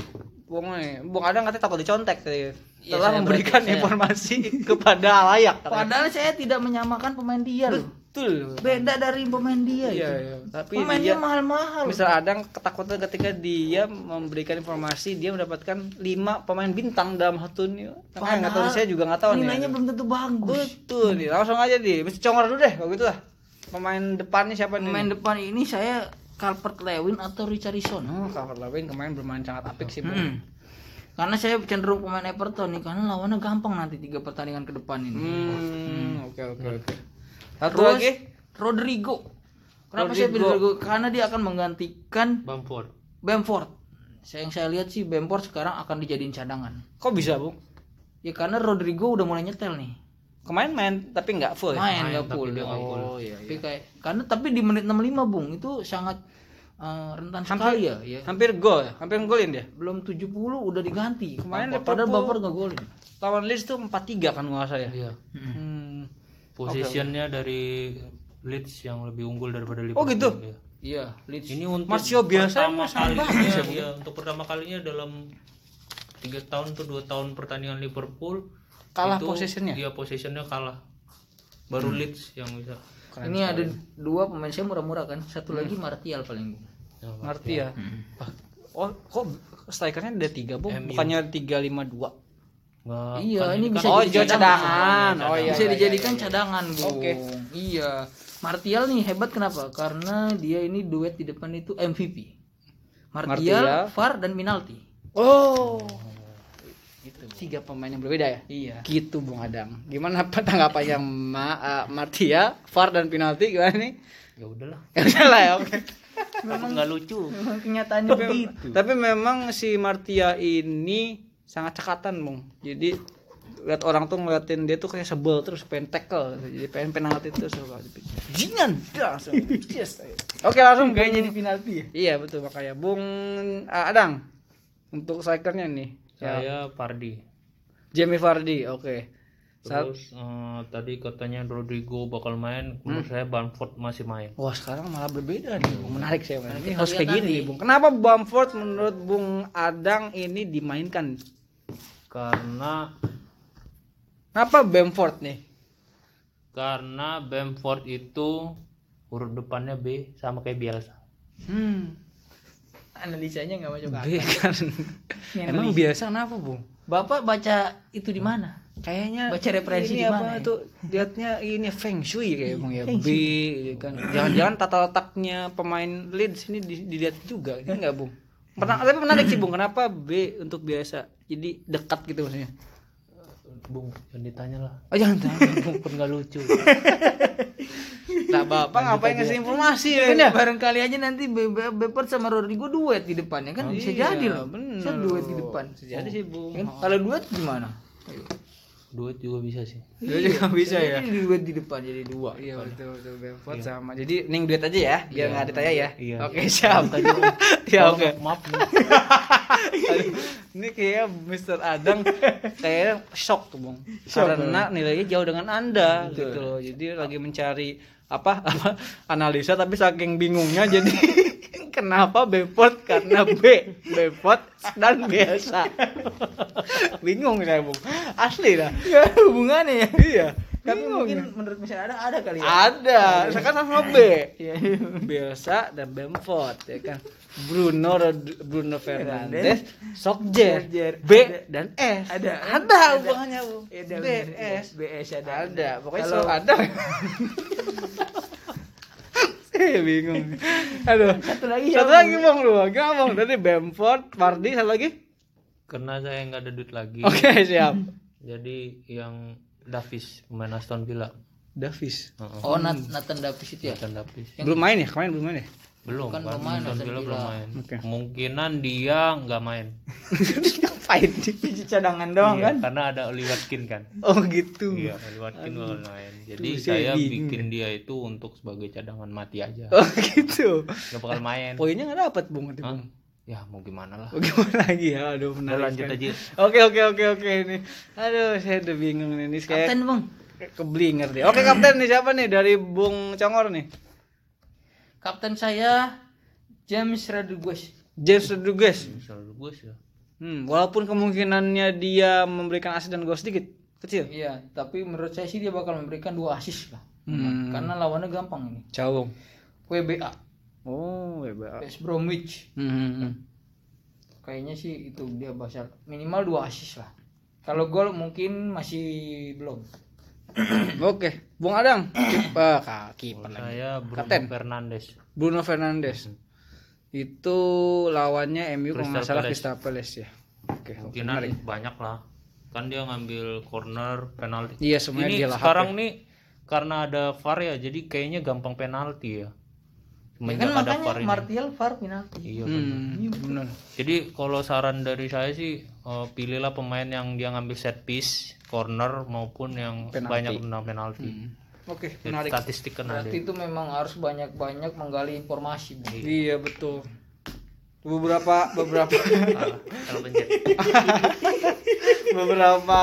Speaker 1: Bung. Bung ada nggak takut dicontek tadi?
Speaker 3: Iya,
Speaker 1: Telah memberikan
Speaker 3: berarti saya-
Speaker 1: informasi kepada layak.
Speaker 3: Padahal saya tidak menyamakan pemain dia loh.
Speaker 1: betul
Speaker 3: Beda dari pemain dia
Speaker 1: iya,
Speaker 3: itu.
Speaker 1: iya. tapi
Speaker 3: Pemainnya
Speaker 1: dia
Speaker 3: mahal-mahal.
Speaker 1: Mr. Adang ketakutan ketika dia memberikan informasi dia mendapatkan lima pemain bintang dalam satu nih. Makanya nggak tahu saya juga nggak tahu nih.
Speaker 3: Nilainya belum tentu bagus.
Speaker 1: Betul nih, langsung aja di. Mesti congor dulu deh kalau gitu lah. Pemain depannya siapa nih?
Speaker 3: Pemain depan ini saya Calvert Lewin atau Richarlison.
Speaker 1: Oh, Calvert Lewin kemarin bermain sangat apik sih, Bung.
Speaker 3: Hmm. Karena saya cenderung pemain Everton nih karena lawannya gampang nanti tiga pertandingan ke depan ini.
Speaker 1: Hmm, oke oke oke. Satu
Speaker 3: Terus
Speaker 1: lagi
Speaker 3: Rodrigo. Kenapa saya pilih Rodrigo? Karena dia akan menggantikan
Speaker 2: Bamford
Speaker 3: Bamford. Saya yang saya lihat sih Bamford sekarang akan dijadiin cadangan.
Speaker 1: kok bisa, Bung?
Speaker 3: Ya karena Rodrigo udah mulai nyetel nih.
Speaker 1: Kemarin main tapi nggak full ya?
Speaker 3: Main nggak
Speaker 2: tapi
Speaker 3: full.
Speaker 2: dia nggak full.
Speaker 1: Oh iya.
Speaker 3: Tapi kayak karena tapi di menit 65 Bung itu sangat eh, rentan sekali ya, ya.
Speaker 1: Hampir gol ya? Hampir golin dia.
Speaker 3: Belum 70 udah diganti.
Speaker 1: Kemarin.
Speaker 3: Padahal Bamford nggak golin.
Speaker 1: Lawan Leeds tuh 4-3 kan nggak saya.
Speaker 2: iya
Speaker 1: Hmm.
Speaker 2: posisinya dari Leeds yang lebih unggul daripada Liverpool
Speaker 1: Oh, gitu?
Speaker 2: Iya.
Speaker 3: Iya, Leeds.
Speaker 2: ini untuk
Speaker 1: Marcio biasa
Speaker 2: pertama kalinya iya, untuk pertama kalinya dalam tiga tahun tuh dua tahun pertandingan Liverpool
Speaker 1: Kalah
Speaker 2: itu
Speaker 1: possessionnya?
Speaker 2: iya possessionnya kalah baru Leeds yang bisa
Speaker 3: ini ada dua pemain saya murah-murah kan. Satu lagi
Speaker 1: Hmm.
Speaker 3: Martial paling.
Speaker 2: Ya,
Speaker 1: Ngerti ya. Ah, Oh, kok strikernya ada tiga, Bung? Bukannya 352.
Speaker 2: nggak
Speaker 3: Iya,
Speaker 2: kan
Speaker 3: ini
Speaker 2: kan
Speaker 3: bisa
Speaker 1: Oh,
Speaker 3: jadi
Speaker 1: cadangan.
Speaker 2: cadangan.
Speaker 1: Oh iya.
Speaker 3: bisa
Speaker 1: iya,
Speaker 3: dijadikan
Speaker 1: iya, iya.
Speaker 3: cadangan, Bung.
Speaker 1: Oke.
Speaker 3: Iya. Martial nih hebat kenapa? Karena dia ini duet di depan itu MVP. Martial,
Speaker 1: Martial.
Speaker 3: VAR dan Minalti.
Speaker 1: Oh. Tiga pemain yang berbeda ya?
Speaker 3: Iya.
Speaker 1: Gitu Bung Adang. Gimana apa tanggapannya Ma uh, Martia, VAR dan penalti gimana nih?
Speaker 2: ya udahlah
Speaker 1: Ya udah lah ya, oke.
Speaker 2: memang nggak lucu
Speaker 3: Memang kenyataannya
Speaker 1: Tapi,
Speaker 3: begitu.
Speaker 1: tapi memang si Martia ini sangat cekatan, Bung. Jadi lihat orang tuh ngeliatin dia tuh kayak sebel terus pengen tackle jadi pengen penalti terus jingan dah, langsung yes. oke langsung
Speaker 3: Kayaknya di penalti ya.
Speaker 1: iya betul makanya Bung uh, Adang untuk strikernya nih
Speaker 2: saya Pardi
Speaker 1: Jamie Vardy oke Saat-
Speaker 2: terus eh, tadi katanya Rodrigo bakal main menurut saya Bamford masih main
Speaker 1: Wah sekarang malah berbeda nih, Bung. menarik saya. Bung. Ini harus kayak gini, nih, Bung. Kenapa Bamford menurut Bung Adang ini dimainkan?
Speaker 2: karena
Speaker 1: Kenapa Bamford nih?
Speaker 2: karena Bamford itu huruf depannya B sama kayak Bielsa
Speaker 1: Hmm,
Speaker 3: Analisanya nggak masuk akal.
Speaker 1: B kan. Emang biasa kenapa, Bung?
Speaker 3: Bapak baca itu di mana?
Speaker 1: Kayaknya
Speaker 3: Baca referensi di mana
Speaker 1: apa
Speaker 3: ya?
Speaker 1: lihatnya ini feng shui kayak Bung ya. B gitu kan. Jangan-jangan tata letaknya pemain Leeds ini di- dilihat juga, ini enggak, Bung? Pernah, tapi menarik sih, Bung. Kenapa B untuk biasa? Jadi dekat gitu maksudnya.
Speaker 2: Bung jangan ditanya lah
Speaker 1: Oh, jangan jangan.
Speaker 2: Bamford nggak lucu
Speaker 1: Nah, Bapak ngapain ngasih informasi ya kan ya?
Speaker 3: Barangkali aja nanti Be- Be- Bepert sama Rodrigo duet di depannya kan bisa
Speaker 1: Iya,
Speaker 3: jadi loh.
Speaker 1: bener.
Speaker 3: Bisa duet di depan.
Speaker 1: Bisa jadi sih, Bung.
Speaker 3: Kan? Kalau duet gimana?
Speaker 2: Duet juga bisa sih
Speaker 1: Dia juga bisa ya.
Speaker 3: Jadi duet di depan jadi dua.
Speaker 1: Iya betul betul Bamford sama. Jadi ning duit aja ya, biar nggak ditanya ya.
Speaker 2: Iya.
Speaker 1: Oke siap. ya oke.
Speaker 2: maaf
Speaker 1: Ini kayak Mr. Adang kayak shock tuh bung. Karena nilainya jauh dengan anda gitu loh. Jadi lagi mencari apa apa analisa tapi saking bingungnya jadi kenapa Bamford karena B Bamford dan biasa. Bingung saya bung asli lah
Speaker 3: Ya hubungannya ya.
Speaker 1: iya.
Speaker 3: Tapi mungkin menurut misalnya ada ada kali ya.
Speaker 1: ada. Sekarang sama B.
Speaker 3: Iya.
Speaker 1: biasa dan Bamford ya kan? Bruno Bruno Fernandes Sokjer. B dan S.
Speaker 3: Ada.
Speaker 1: ada hubungannya bu. B. S.
Speaker 3: BS ada.
Speaker 1: ada. Pokoknya selalu ada. saya bingung. Aduh.
Speaker 3: Satu lagi
Speaker 1: satu
Speaker 3: siapa?
Speaker 1: lagi bang lu. Gimana bang. Tadi Bamford Vardy satu lagi?
Speaker 2: Karena saya nggak ada duit lagi.
Speaker 1: Oke siap.
Speaker 2: Jadi yang Davis pemain Aston Villa.
Speaker 1: Davis.
Speaker 3: Oh, Nat Nathan Davis itu ya.
Speaker 2: Nathan Davis.
Speaker 1: Belum main ya? Kemarin belum main ya?
Speaker 2: Belum
Speaker 3: Bukan
Speaker 2: kan
Speaker 3: pemain
Speaker 2: Aston
Speaker 3: Aston
Speaker 2: Villa belum main.
Speaker 1: Oke.
Speaker 2: kemungkinan dia nggak main
Speaker 1: ngapain di
Speaker 3: cadangan doang
Speaker 2: Iya,
Speaker 3: kan?
Speaker 2: karena ada Oli Watkins kan
Speaker 1: oh gitu
Speaker 2: iya Oli Watkins bakal main jadi
Speaker 1: Tuh, saya
Speaker 2: saya
Speaker 1: bingung
Speaker 2: bikin dia itu untuk sebagai cadangan mati aja
Speaker 1: oh gitu
Speaker 2: nggak bakal main
Speaker 1: poinnya nggak dapat bung bung
Speaker 2: ya mau gimana lah
Speaker 1: Bagaimana lagi ya? Aduh, menarik.
Speaker 2: lanjut
Speaker 1: sekali.
Speaker 2: aja
Speaker 1: Oke, oke, oke, oke ini. Aduh, saya udah bingung nih. Ini kayak
Speaker 3: Kapten bang.
Speaker 1: keblinger deh. Oke, kapten nih siapa nih dari Bung Congor nih?
Speaker 3: Kapten saya James Rodriguez.
Speaker 1: James Rodriguez.
Speaker 2: misal gue sih
Speaker 1: Hmm, walaupun kemungkinannya dia memberikan asis dan gol sedikit. Kecil.
Speaker 3: Iya, tapi menurut saya sih dia bakal memberikan dua assist lah.
Speaker 1: Hmm.
Speaker 3: Karena lawannya gampang ini.
Speaker 1: Jauh.
Speaker 3: WBA,
Speaker 1: Oh, hebat.
Speaker 3: West Bromwich.
Speaker 1: Hmm.
Speaker 3: Kayaknya sih itu dia bakal minimal dua assist lah. Kalau gol mungkin masih belum.
Speaker 1: Oke, Bung Adang. Kiper, ah, kiper lagi.
Speaker 2: Saya Bruno
Speaker 1: Kapten.
Speaker 2: Fernandes.
Speaker 1: Bruno Fernandes. Itu lawannya MU kalau nggak
Speaker 2: Crystal
Speaker 1: salah
Speaker 2: Palace.
Speaker 1: Crystal Palace ya. Oke, menarik.
Speaker 2: banyak lah. Kan dia ngambil corner penalti.
Speaker 1: Iya, semuanya
Speaker 2: Ini
Speaker 1: dia
Speaker 2: sekarang nih karena ada VAR ya, jadi kayaknya gampang penalti ya.
Speaker 3: Ya
Speaker 2: Semenjak
Speaker 3: kan
Speaker 2: ada VAR ini.
Speaker 3: Martial VAR penalti.
Speaker 2: Iya.
Speaker 1: Hmm, benar.
Speaker 2: Jadi kalau saran dari saya sih eh, pilihlah pemain yang dia ngambil set piece, corner maupun yang
Speaker 1: Penalti.
Speaker 2: banyak menang penalti.
Speaker 1: Hmm. Oke,
Speaker 2: Jadi
Speaker 1: menarik.
Speaker 2: Statistik kan ada.
Speaker 3: Berarti itu memang harus banyak-banyak menggali informasi. Bu.
Speaker 1: Iya, betul. Beberapa beberapa
Speaker 2: Ah, kalau pencet.
Speaker 1: beberapa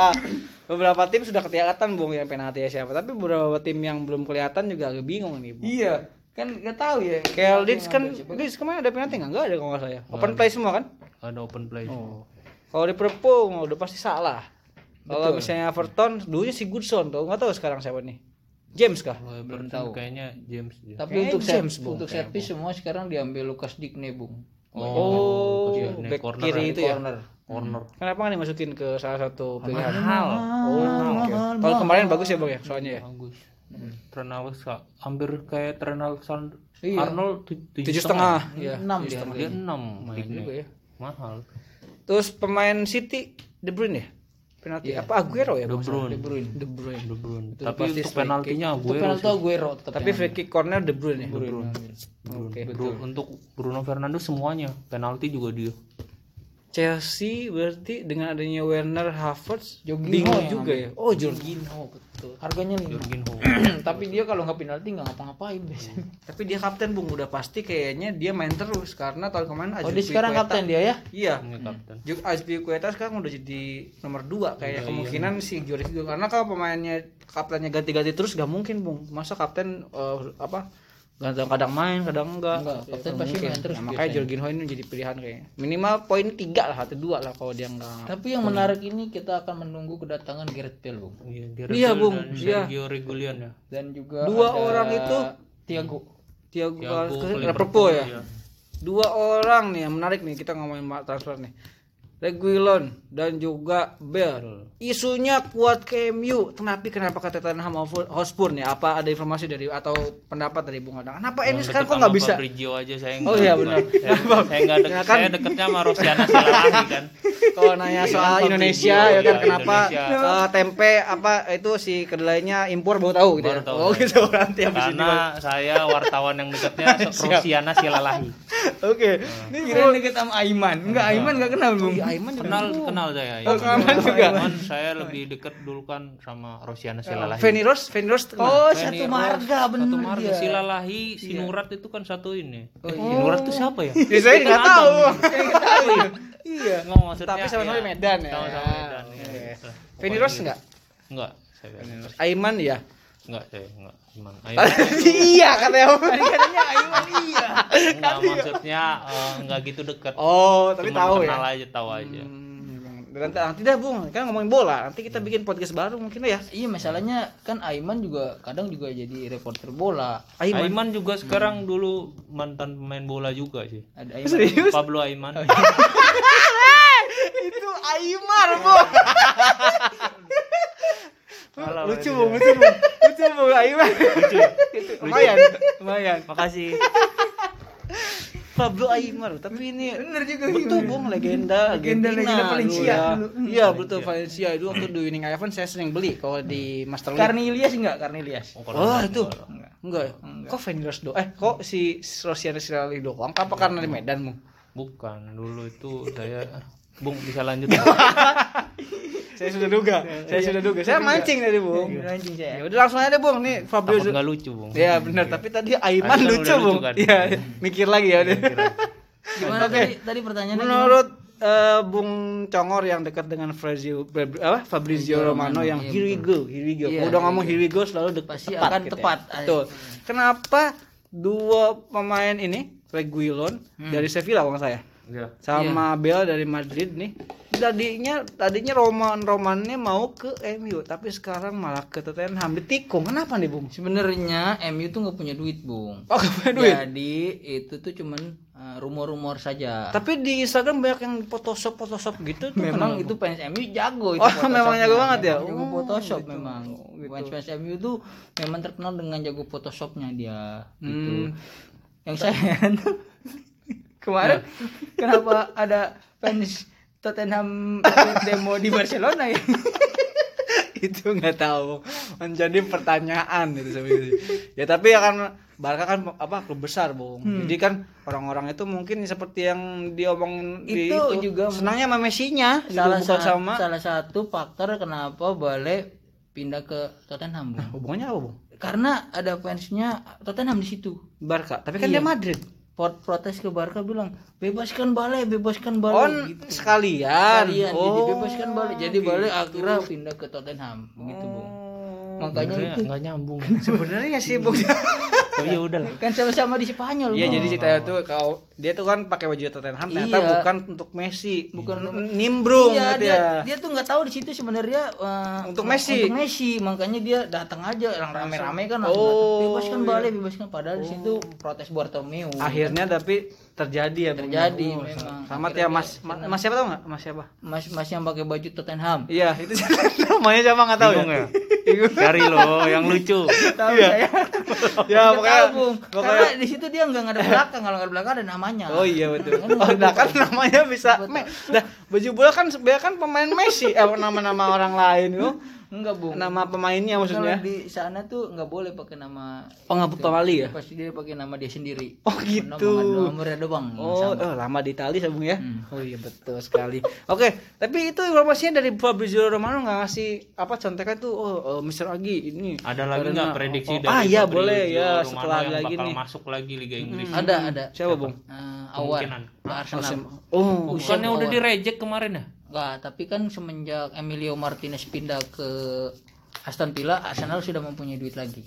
Speaker 1: beberapa tim sudah kelihatan Bung yang penalti ya siapa, tapi beberapa tim yang belum kelihatan juga agak bingung nih, Bung.
Speaker 3: Iya, kan nggak tahu ya.
Speaker 1: Kayak Leeds kan Leeds kemarin ada penalti nggak? Nggak ada kalau nggak salah ya. Open play semua kan?
Speaker 2: Ada open play.
Speaker 1: Oh. Kalau Liverpool nggak udah pasti salah. Kalau misalnya Everton dulunya si Goodson tuh nggak tahu sekarang siapa nih. James kah?
Speaker 2: Oh, Everton kayaknya James dia.
Speaker 3: Tapi
Speaker 1: Kayaknya
Speaker 3: untuk
Speaker 1: James,
Speaker 3: set,
Speaker 1: Bung.
Speaker 3: untuk servis semua sekarang diambil Lukas Digne, Bung.
Speaker 1: Oh,
Speaker 2: iya, ini
Speaker 1: back
Speaker 2: corner
Speaker 1: kiri
Speaker 2: ya.
Speaker 1: itu ya.
Speaker 3: Corner.
Speaker 2: corner.
Speaker 1: Kenapa nggak dimasukin ke salah satu pilihan?
Speaker 2: Mahal.
Speaker 1: Oh, oke. Kalau kemarin bagus ya bang ya, soalnya ya.
Speaker 2: Bagus. Trent Alexander hampir kayak Trent Alexander
Speaker 3: Iya.
Speaker 2: Arnold tu-
Speaker 1: Tujuh setengah, ya.
Speaker 3: Enam dia.
Speaker 2: enam.
Speaker 1: Mahal juga ya.
Speaker 2: Mahal.
Speaker 1: Terus pemain City De Bruyne ya? Penalti apa Aguero ya?
Speaker 2: De? Bruyne.
Speaker 3: De Bruyne.
Speaker 1: De Bruyne.
Speaker 2: De Bruyne.
Speaker 1: Itu
Speaker 2: Tapi untuk penaltinya
Speaker 3: Itu
Speaker 2: gue
Speaker 3: penalti Aguero tetap
Speaker 1: Tapi free kick corner De Bruyne ya.
Speaker 3: Bruyne.
Speaker 1: Oke.
Speaker 2: untuk Bruno Fernandes semuanya penalti juga dia.
Speaker 1: Chelsea berarti dengan adanya Werner Havertz
Speaker 3: Jorginho
Speaker 1: bingung juga ya. Oh Jorginho betul.
Speaker 3: Harganya lima. Tapi dia kalau nggak penalti nggak ngapa-ngapain biasanya.
Speaker 1: Tapi dia kapten bung udah pasti kayaknya dia main terus karena tahun kemarin
Speaker 3: Oh, dia sekarang kapten dia ya?
Speaker 1: Iya.
Speaker 2: Ini kapten.
Speaker 1: Juk Azpilicueta sekarang udah jadi nomor 2 kayak kemungkinan si Jorginho karena kalau pemainnya kaptennya ganti-ganti terus gak mungkin bung masa kapten eh, apa kadang-kadang main kadang enggak
Speaker 3: Enggak,
Speaker 1: Ya,
Speaker 3: kapten pasti
Speaker 1: mungkin.
Speaker 3: main terus
Speaker 1: Nah, makanya. Jorginho ini jadi pilihan kayaknya minimal poin tiga lah atau dua lah kalau dia enggak
Speaker 3: Tapi yang menarik ini kita akan menunggu kedatangan Gareth Bale, Bung.
Speaker 2: Iya, Gareth
Speaker 1: Iya, Bung.
Speaker 2: dan
Speaker 1: Iya.
Speaker 2: Sergio Reguilon ya.
Speaker 3: Dan juga
Speaker 1: Dua
Speaker 3: ada
Speaker 1: orang itu
Speaker 3: Thiago.
Speaker 1: Thiago
Speaker 2: Thiago
Speaker 1: ke
Speaker 2: ke
Speaker 1: Liverpool ya
Speaker 2: iya.
Speaker 1: dua orang nih yang menarik nih kita ngomongin transfer nih Reguilon dan juga Bell isunya kuat ke MU tapi kenapa kata Tottenham Hotspur nih apa ada informasi dari atau pendapat dari Bung Adang kenapa ini
Speaker 2: Yang
Speaker 1: sekarang kok nggak bisa
Speaker 2: Fabrizio aja saya
Speaker 1: Oh iya, benar.
Speaker 2: Saya, saya nggak deket,
Speaker 1: Ya kan?
Speaker 2: saya deketnya sama Rosiana Silalahi kan.
Speaker 1: kalau nanya soal
Speaker 2: Fabrizio,
Speaker 1: Indonesia ya kan
Speaker 2: iya,
Speaker 1: kenapa
Speaker 2: Indonesia.
Speaker 1: eh, tempe apa itu si kedelainya impor baru tahu gitu
Speaker 2: Baru
Speaker 1: ya
Speaker 2: tahu
Speaker 1: oh gitu nanti habis ini
Speaker 2: Karena saya wartawan yang deketnya Rosiana Silalahi.
Speaker 1: oke ini
Speaker 3: Kira deket sama Aiman. Enggak, Aiman enggak kenal, Bung.
Speaker 1: Aiman juga
Speaker 2: Kenal kenal saya.
Speaker 1: Oh, Aiman juga.
Speaker 2: Cuman saya lebih deket dulu kan sama Rosiana Silalahi.
Speaker 1: Feni Rose Feni kenal?
Speaker 3: Oh,
Speaker 2: Feni
Speaker 3: satu marga bener
Speaker 2: Satu marga
Speaker 3: dia.
Speaker 2: Silalahi, Sinurat itu kan satu ini. Eh, Sinurat itu siapa ya?
Speaker 1: ya saya nggak
Speaker 2: Kan
Speaker 1: tahu ya. iya
Speaker 2: Nggak, maksudnya
Speaker 1: tapi sama-sama
Speaker 2: iya.
Speaker 1: di Medan ya
Speaker 2: Sama-sama Medan. iya. Nah,
Speaker 1: Feni
Speaker 2: gitu.
Speaker 1: enggak
Speaker 2: Enggak, saya
Speaker 1: Aiman ya
Speaker 2: enggak saya enggak. Gimana? Ayo.
Speaker 1: iya katanya
Speaker 3: Katanya Aiman iya.
Speaker 2: Enggak maksudnya eh, enggak gitu dekat.
Speaker 1: oh tapi
Speaker 2: Cuman
Speaker 1: tahu ya
Speaker 2: kenal aja, tahu aja.
Speaker 1: Hmm, nanti, nanti dah bung kan ngomongin bola nanti kita bikin podcast baru mungkin ya
Speaker 3: Iya, masalahnya kan Aiman juga kadang juga jadi reporter bola.
Speaker 1: Aiman
Speaker 2: Aiman juga sekarang dulu mantan pemain bola juga sih.
Speaker 3: Ada Aiman.
Speaker 1: serius
Speaker 2: Pablo Aiman.
Speaker 1: itu Aimar bung lucu bung lucu bung lucu bung Aimar lucu lumayan lumayan
Speaker 2: Makasih.
Speaker 1: Pablo Aimar tapi ini
Speaker 3: Bener juga
Speaker 1: betul bung legenda
Speaker 3: Legenda- legenda Valencia
Speaker 1: ya.
Speaker 3: dulu.
Speaker 1: iya betul Valencia itu waktu di Winning Eleven saya sering beli kalau di Master League
Speaker 3: Karnilias enggak? Karnilias.
Speaker 2: Oh,
Speaker 1: Wah
Speaker 2: kalau
Speaker 1: itu
Speaker 3: Enggak.
Speaker 1: enggak ya? Kok Venus do? Eh kok si Rosiana Sirali doang? Apa karena di Medan mu?
Speaker 2: Bukan, dulu itu saya Bung bisa lanjut.
Speaker 1: Saya sudah duga. Saya sudah duga. Saya mancing tadi bung.
Speaker 3: Anjing
Speaker 1: Ya
Speaker 3: saya.
Speaker 1: udah langsung aja bung nih Fabio.
Speaker 2: Nggak lucu, Bung.
Speaker 1: Ya benar. Tapi tadi Aiman lucu bung. Iya. Mikir lagi ya udah.
Speaker 3: Gimana tadi tadi pertanyaannya?
Speaker 1: Menurut eh, Bung Congor yang dekat dengan Fabrizio apa Fabrizio Romano yang
Speaker 3: iya,
Speaker 1: here we go, here we go.
Speaker 3: Iya,
Speaker 1: udah ngomong
Speaker 3: we
Speaker 1: here we go selalu dekat
Speaker 3: Pasti akan
Speaker 1: gitu ya.
Speaker 3: tepat.
Speaker 1: Betul. Kenapa dua pemain ini Reguilon
Speaker 3: Hmm.
Speaker 1: dari Sevilla bang saya
Speaker 2: Iya.
Speaker 1: sama Bel dari Madrid nih tadinya tadinya roman romannya mau ke MU tapi sekarang malah ke Tottenham ditikung kenapa nih bung
Speaker 3: Sebenarnya MU tuh nggak punya duit, Bung.
Speaker 1: oh gak punya duit
Speaker 3: Jadi itu tuh cuman uh, rumor-rumor saja.
Speaker 1: tapi di Instagram banyak yang photoshop photoshop gitu tuh
Speaker 3: memang
Speaker 1: kenapa?
Speaker 3: itu fans MU jago itu
Speaker 1: Oh, memang jago banget ya?
Speaker 3: Jago
Speaker 1: Oh,
Speaker 3: Photoshop
Speaker 1: gitu.
Speaker 3: memang
Speaker 1: Oh, gitu.
Speaker 3: fans fans MU tuh memang terkenal dengan jago Photoshopnya dia gitu
Speaker 1: Hmm.
Speaker 3: yang saya kemarin kenapa ada fans Tottenham demo di Barcelona ya?
Speaker 1: Itu nggak tahu. Menjadi pertanyaan itu sebenarnya. Ya tapi ya kan Barca kan apa klub besar bung.
Speaker 3: Hmm.
Speaker 1: jadi kan orang-orang itu mungkin seperti yang diomongin di
Speaker 3: Itu juga
Speaker 1: senangnya sama Messi-nya
Speaker 3: salah,
Speaker 1: sama
Speaker 3: salah satu faktor kenapa Bale pindah ke Tottenham Bung.
Speaker 1: hubungannya apa bung?
Speaker 3: Karena ada fansnya Tottenham di situ.
Speaker 1: Barca tapi kan
Speaker 3: Iya.
Speaker 1: dia Madrid
Speaker 3: protes ke Barca bilang bebaskan Bale bebaskan
Speaker 1: oh
Speaker 3: Bale gitu.
Speaker 1: sekalian.
Speaker 3: Kalian jadi
Speaker 1: oh
Speaker 3: bebaskan Bale jadi Bale akhirnya pindah ke Tottenham. Begitu Bung makanya itu.
Speaker 2: nggak nyambung.
Speaker 1: Sebenarnya sih bung
Speaker 2: oh ya udah lah.
Speaker 3: Kan sama-sama di Spanyol.
Speaker 1: Iya jadi ceritanya tuh kalau dia tuh kan pakai baju Tottenham ternyata
Speaker 3: Iya.
Speaker 1: bukan untuk Messi,
Speaker 3: Bukan
Speaker 1: nimbrung
Speaker 3: iya,
Speaker 1: gitu
Speaker 3: dia,
Speaker 1: ya.
Speaker 3: dia tuh nggak tahu di situ sebenarnya uh,
Speaker 1: Untuk Messi.
Speaker 3: Untuk Messi, makanya dia datang aja. Orang rame-rame kan
Speaker 1: Oh,
Speaker 3: bebaskan
Speaker 1: iya.
Speaker 3: Bale, bebaskan padahal di situ protes Bartomeu.
Speaker 1: Akhirnya tapi terjadi ya Bung.
Speaker 3: Terjadi,
Speaker 1: Oh,
Speaker 3: memang.
Speaker 1: Sama ya Mas, Ma- Mas siapa tau nggak? Mas siapa?
Speaker 3: Mas Mas yang pakai baju Tottenham.
Speaker 1: Iya itu namanya siapa nggak tahu
Speaker 2: Bingung
Speaker 1: ya.
Speaker 2: ya cari lo yang lucu
Speaker 3: Tahu saya.
Speaker 1: ya
Speaker 3: Nggak
Speaker 1: pokoknya pokoknya
Speaker 3: Karena di situ dia nggak ada belakang, kalau nggak ada belakang ada namanya.
Speaker 1: Oh iya betul. Oh, nah kan namanya bisa. Dah baju bola kan sebenarnya kan pemain Messi, eh nama-nama orang lain yo.
Speaker 3: Enggak, Bung.
Speaker 1: Nama pemainnya
Speaker 3: Kalau
Speaker 1: maksudnya.
Speaker 3: di sana tuh nggak boleh pakai nama
Speaker 1: Oh nggak Pamali ya?
Speaker 3: pasti dia pakai nama dia sendiri.
Speaker 1: Oh gitu.
Speaker 3: Nama nomornya doang.
Speaker 1: Oh, oh, lama di Itali ya Bung ya.
Speaker 3: Hmm.
Speaker 1: Oh iya betul sekali. Oke, tapi itu informasinya dari Fabrizio Romano nggak ngasih apa contekan tuh oh, oh Mr. Agi ini.
Speaker 2: ada lagi
Speaker 1: Karena-
Speaker 2: nggak prediksi
Speaker 1: oh,
Speaker 2: dari
Speaker 1: Ah iya boleh ya
Speaker 2: Romano
Speaker 1: setelah
Speaker 2: yang
Speaker 1: lagi
Speaker 2: bakal
Speaker 1: nih.
Speaker 2: masuk lagi Liga Inggris
Speaker 3: Ada, ada.
Speaker 1: Siapa Bung?
Speaker 3: Eh, Awan Arsenal.
Speaker 1: Oh,
Speaker 2: bukannya udah direject kemarin ya
Speaker 3: Enggak, tapi kan semenjak Emilio Martinez pindah ke Aston Villa, Arsenal sudah mempunyai duit lagi.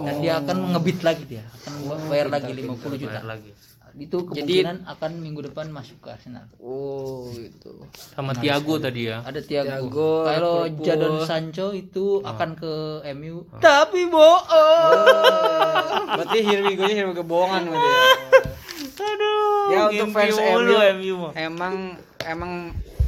Speaker 3: Dan dia akan ngebit lagi dia, akan bayar lagi 50 juta.
Speaker 2: Bayar lagi
Speaker 3: Itu kemungkinan akan minggu depan masuk ke Arsenal.
Speaker 1: oh itu.
Speaker 2: sama Tiago tadi ya
Speaker 3: Ada Thiago.
Speaker 1: Thiago,
Speaker 3: Kalau. Jadon Sancho itu akan ke MU. Tapi bohong.
Speaker 1: Berarti here we go-nya here we go bohongan berarti ya.
Speaker 2: aduh
Speaker 1: Ya untuk fans MU,
Speaker 2: MU mah.
Speaker 1: emang emang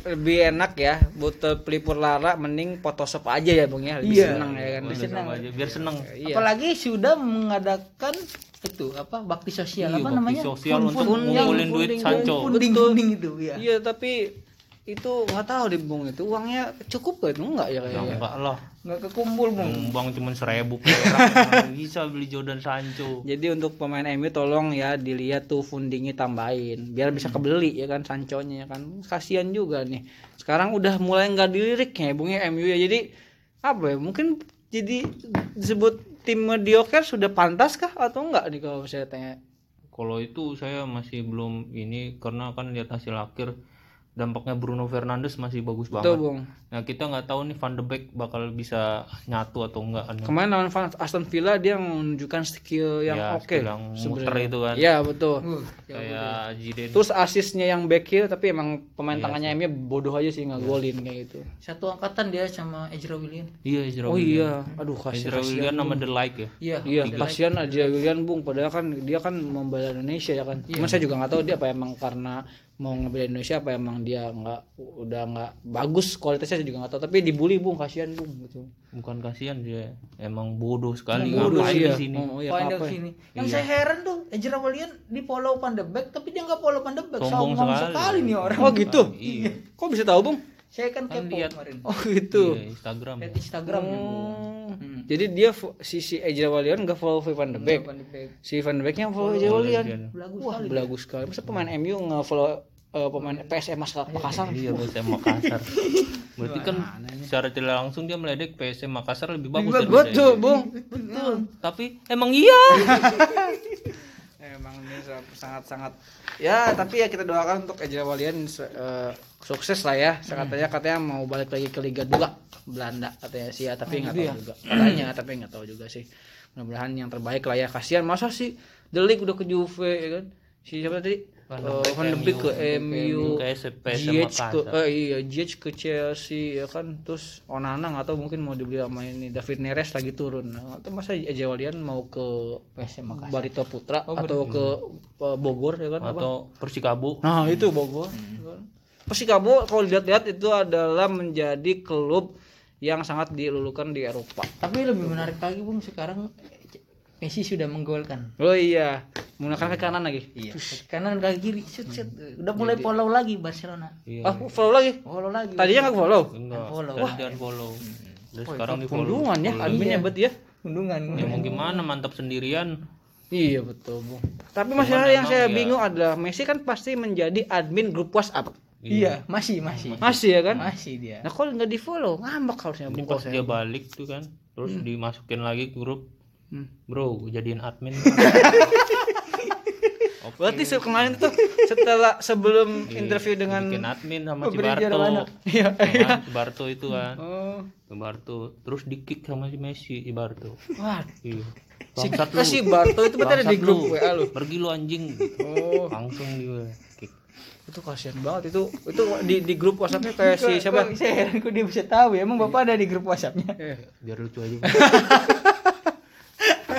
Speaker 1: lebih enak ya buat pelipur lara mending Photoshop aja ya Bung ya lebih
Speaker 3: Iya.
Speaker 1: senang ya kan
Speaker 2: Udah
Speaker 3: senang.
Speaker 2: aja biar seneng
Speaker 1: Iya.
Speaker 3: Apalagi sudah mengadakan itu apa bakti sosial
Speaker 2: Iya,
Speaker 3: apa
Speaker 2: bakti
Speaker 3: namanya?
Speaker 2: sosial
Speaker 3: Fun-
Speaker 2: untuk ngumpulin duit Sancho.
Speaker 3: funding itu ya.
Speaker 1: Iya tapi itu nggak tahu deh Bung. Itu uangnya cukup gak itu? Enggak ya
Speaker 2: ya?
Speaker 1: kayaknya.
Speaker 2: enggak lah.
Speaker 3: Nggak kekumpul bung.
Speaker 2: Bang cuma seribu bisa beli Jordan Sancho.
Speaker 1: Jadi untuk pemain MU tolong ya dilihat tuh fundingnya tambahin. Biar bisa kebeli ya kan Sanchonya ya kan. Kasihan juga nih. Sekarang udah mulai nggak dilirik ya Bung ya MU ya. Jadi apa ya mungkin jadi disebut tim mediocre sudah pantas kah? Atau enggak nih kalau saya tanya?
Speaker 2: Kalau itu saya masih belum ini karena kan lihat hasil akhir dampaknya Bruno Fernandes masih bagus
Speaker 1: Tuh
Speaker 2: banget.
Speaker 1: Bung.
Speaker 2: Nah kita nggak tahu nih Van de Beek bakal bisa nyatu atau enggak kan
Speaker 1: kemarin lawan Aston Villa dia menunjukkan skill yang
Speaker 2: Ya,
Speaker 1: oke
Speaker 2: skill yang muter itu kan.
Speaker 1: Iya betul.
Speaker 3: Uh, ya
Speaker 2: kayak Zidane.
Speaker 1: Terus asisnya yang back heel tapi emang pemain
Speaker 2: Iya
Speaker 1: tangannya MU bodoh aja sih nggak golin kayak gitu.
Speaker 3: Satu angkatan dia sama Ezra William.
Speaker 2: iya Ezra
Speaker 1: oh
Speaker 2: William.
Speaker 1: iya. Aduh kasih
Speaker 2: Ezra William nama The Like ya.
Speaker 3: Iya.
Speaker 1: Iya, kasihan aja William Bung. Padahal kan dia kan membela Indonesia ya kan. Cuman saya juga nggak tahu dia apa emang karena mau ngebela Indonesia apa emang dia nggak udah nggak bagus kualitasnya juga nggak tahu tapi dibully Bung kasihan Bung gitu.
Speaker 2: bukan kasihan dia emang bodoh sekali
Speaker 1: Bodoh
Speaker 2: ngapain
Speaker 1: sih ya.
Speaker 2: di sini
Speaker 1: Oh, iya,
Speaker 3: Poin
Speaker 1: apa ya?
Speaker 3: sini. Yang saya heran tuh Ezra William di follow Van de Beek tapi dia nggak follow Van de Beek.
Speaker 2: Sombong
Speaker 3: Sombong
Speaker 2: sekali.
Speaker 3: sekali nih orang.
Speaker 1: Oh gitu.
Speaker 2: iya
Speaker 1: Kok bisa tahu Bung?
Speaker 3: Saya kan
Speaker 2: Kan
Speaker 3: kepo
Speaker 2: lihat.
Speaker 3: kemarin.
Speaker 1: Oh gitu.
Speaker 2: Iya, Instagram
Speaker 3: Lihat Instagramnya. Bung.
Speaker 1: Oh.
Speaker 3: Hmm.
Speaker 1: Jadi dia si si Ejra Walian nggak follow Van de Beek.
Speaker 3: Van de Beek.
Speaker 1: Si Van de Beeknya follow Ejra Walian.
Speaker 3: Belagu
Speaker 1: Wah,
Speaker 3: sekali.
Speaker 1: belagu sekali. Masa pemain MU nggak follow eh, pemain PSM Makassar?
Speaker 2: Iya PSM Makassar. Berarti kan secara tidak langsung dia meledek PSM Makassar lebih bagus dari
Speaker 1: Betul,
Speaker 2: PSM.
Speaker 1: Bung.
Speaker 2: Tapi emang iya.
Speaker 1: Emang ini sangat-sangat ya tapi ya kita doakan untuk Ejra Walian eh, sukses lah ya. Katanya katanya mau balik lagi ke Liga 2 Belanda katanya sih ya, tapi nggak tahu juga. Katanya tapi nggak tahu juga sih. Mudah-mudahan yang terbaik lah ya. Kasihan masa sih The League udah ke Juve ya kan. Si siapa tadi
Speaker 2: Van de
Speaker 1: Eh, Van de Beek ke
Speaker 2: MU,
Speaker 1: MU
Speaker 2: ke
Speaker 1: eh, iya Ziyech ke Chelsea ya kan terus Onana atau mungkin mau dibeli sama ini David Neres lagi turun nah, atau masa Ejawalian mau ke
Speaker 3: PSM Makassar.
Speaker 1: Barito Putra atau ke eh, Bogor ya kan apa?
Speaker 2: atau Persikabo
Speaker 1: Nah itu Bogor. Persikabo kalau dilihat-lihat itu adalah menjadi klub yang sangat dilulukan di Eropa.
Speaker 3: Tapi lebih menarik lagi Bung sekarang Messi sudah menggolkan.
Speaker 1: Oh iya, menggunakan kaki kanan lagi.
Speaker 3: Iya. Kanan kaki kiri, shoot, shoot. Udah mulai follow lagi Barcelona.
Speaker 2: iya
Speaker 1: Ah, follow lagi.
Speaker 3: Follow lagi.
Speaker 1: Tadinya nggak follow.
Speaker 2: enggak
Speaker 3: follow.
Speaker 2: tadi jangan follow Terus sekarang di follow
Speaker 1: Pundungan ya, adminnya bet ya.
Speaker 3: Undungan.
Speaker 2: ya mau gimana mantap sendirian
Speaker 1: Iya betul, Bung. Tapi masalah yang saya bingung adalah Messi kan pasti menjadi admin grup WhatsApp.
Speaker 3: Iya, masih masih.
Speaker 1: Masih ya kan?
Speaker 3: Masih dia.
Speaker 1: Nah kalau nggak di follow ngambek harusnya
Speaker 2: Ini
Speaker 1: Bung
Speaker 2: pas dia balik tuh kan terus dimasukin lagi ke grup
Speaker 1: Hmm.
Speaker 2: bro jadiin admin
Speaker 1: Berarti se- kemarin tuh setelah sebelum interview dengan
Speaker 2: bikin admin sama si
Speaker 3: Pemberi juara
Speaker 2: Barto
Speaker 3: mana?
Speaker 1: Iya,
Speaker 2: Sama si Barto itu kan
Speaker 1: Oh.
Speaker 2: si Barto terus di kick sama si Messi si Barto
Speaker 1: Wah,
Speaker 2: iya
Speaker 1: si,
Speaker 2: bangsat lu
Speaker 1: si Barto itu berarti ada di grup
Speaker 2: lu.
Speaker 1: WA lu.
Speaker 2: pergi lu anjing
Speaker 1: Oh,
Speaker 2: langsung dia kick
Speaker 1: itu kasihan banget itu. Itu di di grup WhatsApp-nya kayak si siapa?
Speaker 3: Saya heran kok dia bisa tahu ya. Emang Bapak ada di grup WhatsApp-nya?
Speaker 2: biar lucu aja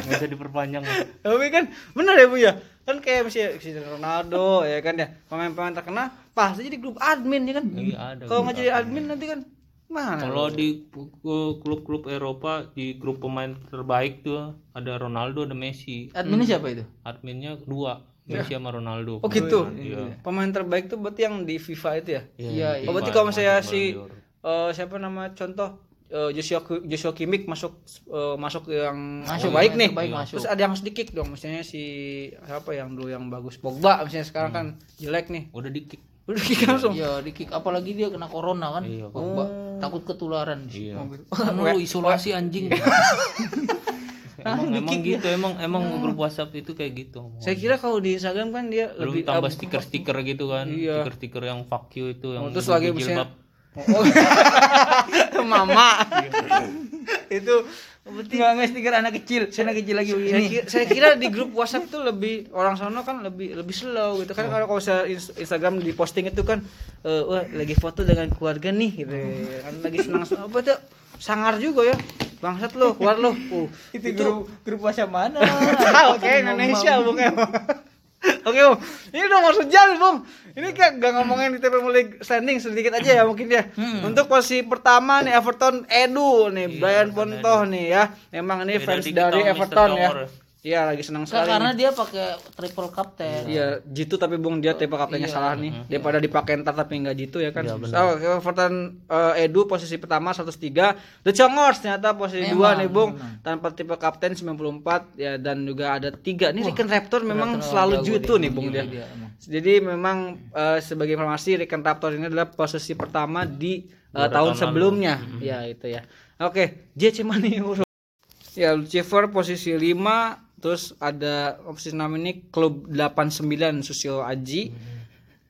Speaker 2: nggak usah diperpanjang
Speaker 1: Tapi kan bener ya Bu ya. Kan kayak misalnya si Ronaldo ya kan ya. Pemain-pemain terkenal pasti jadi grup admin ya kan.
Speaker 2: iya ada
Speaker 1: Kalau nggak jadi admin nanti kan mana?
Speaker 2: kalau di uh, klub-klub Eropa di grup pemain terbaik tuh ada Ronaldo ada Messi
Speaker 3: Adminnya siapa itu?
Speaker 2: adminnya dua Messi sama Ronaldo
Speaker 1: Oh gitu.
Speaker 2: Iya.
Speaker 1: Pemain terbaik tuh berarti yang di FIFA itu ya?
Speaker 3: Iya,
Speaker 1: Oh berarti kalau misalnya si eh, siapa nama contoh eh, Joshua Joshua Kimmich masuk eh, masuk yang
Speaker 3: Masuk,
Speaker 1: baik nih.
Speaker 3: terbaik masuk.
Speaker 1: Terus ada yang harus di-kick dong. Misalnya si siapa yang dulu yang bagus Pogba misalnya sekarang kan jelek nih.
Speaker 2: udah di kick
Speaker 1: Udah kick langsung.
Speaker 3: Iya, di kick apalagi dia kena corona kan.
Speaker 2: Iya,
Speaker 3: Pogba. takut ketularan.
Speaker 2: iya kan lu isolasi anjing emang emang gitu emang emang grup WhatsApp itu kayak gitu
Speaker 1: Saya kira kalau di Instagram kan dia
Speaker 2: belum
Speaker 1: lebih
Speaker 2: tambah stiker-stiker gitu kan
Speaker 1: Iya.
Speaker 2: stiker-stiker yang fuck you itu yang
Speaker 1: Oh, terus lagi. Oh, mama. itu
Speaker 3: Berarti nggak nggak stiker anak kecil, anak kecil lagi
Speaker 1: saya
Speaker 3: begini.
Speaker 1: kira, saya kira di grup WhatsApp tuh lebih orang sono kan lebih lebih slow gitu. Kan kalau kalau saya ins- Instagram di posting itu kan eh, wah lagi foto dengan keluarga nih gitu. Kan lagi senang senang apa tuh sangar juga ya. Bangsat lo keluar lo. Uh,
Speaker 3: Itu grup grup WhatsApp mana?
Speaker 1: tahu kayak Indonesia bung Oke bung, ini udah mau sejam bung. Ini kayak gak ngomongin di TP League standing sedikit aja ya mungkin ya. Untuk posisi pertama nih Everton Edu nih, Brian Pontoh nih ya. Memang ini
Speaker 2: Beda
Speaker 1: fans dari. Everton ya. Iya lagi senang sekali.
Speaker 3: karena
Speaker 1: nih.
Speaker 3: dia pakai triple captain.
Speaker 1: Iya, jitu tapi bung dia tipe kaptennya salah nih. Daripada dipakai ntar tapi nggak jitu ya kan. Oh, Everton eh, Edu posisi pertama 103. The Chongors ternyata posisi dua nih bung tanpa tipe kapten 94 ya dan juga ada tiga. Nih Riken Raptor memang selalu jitu nih bung dia.
Speaker 3: Dia emang.
Speaker 1: Jadi memang eh, sebagai informasi Riken Raptor ini adalah posisi pertama di eh, tahun sebelumnya. Ya itu ya. Oke, JC Maniuro. Ya, Lucifer posisi 5 terus ada posisi 6 ini klub 89 Susilo Aji.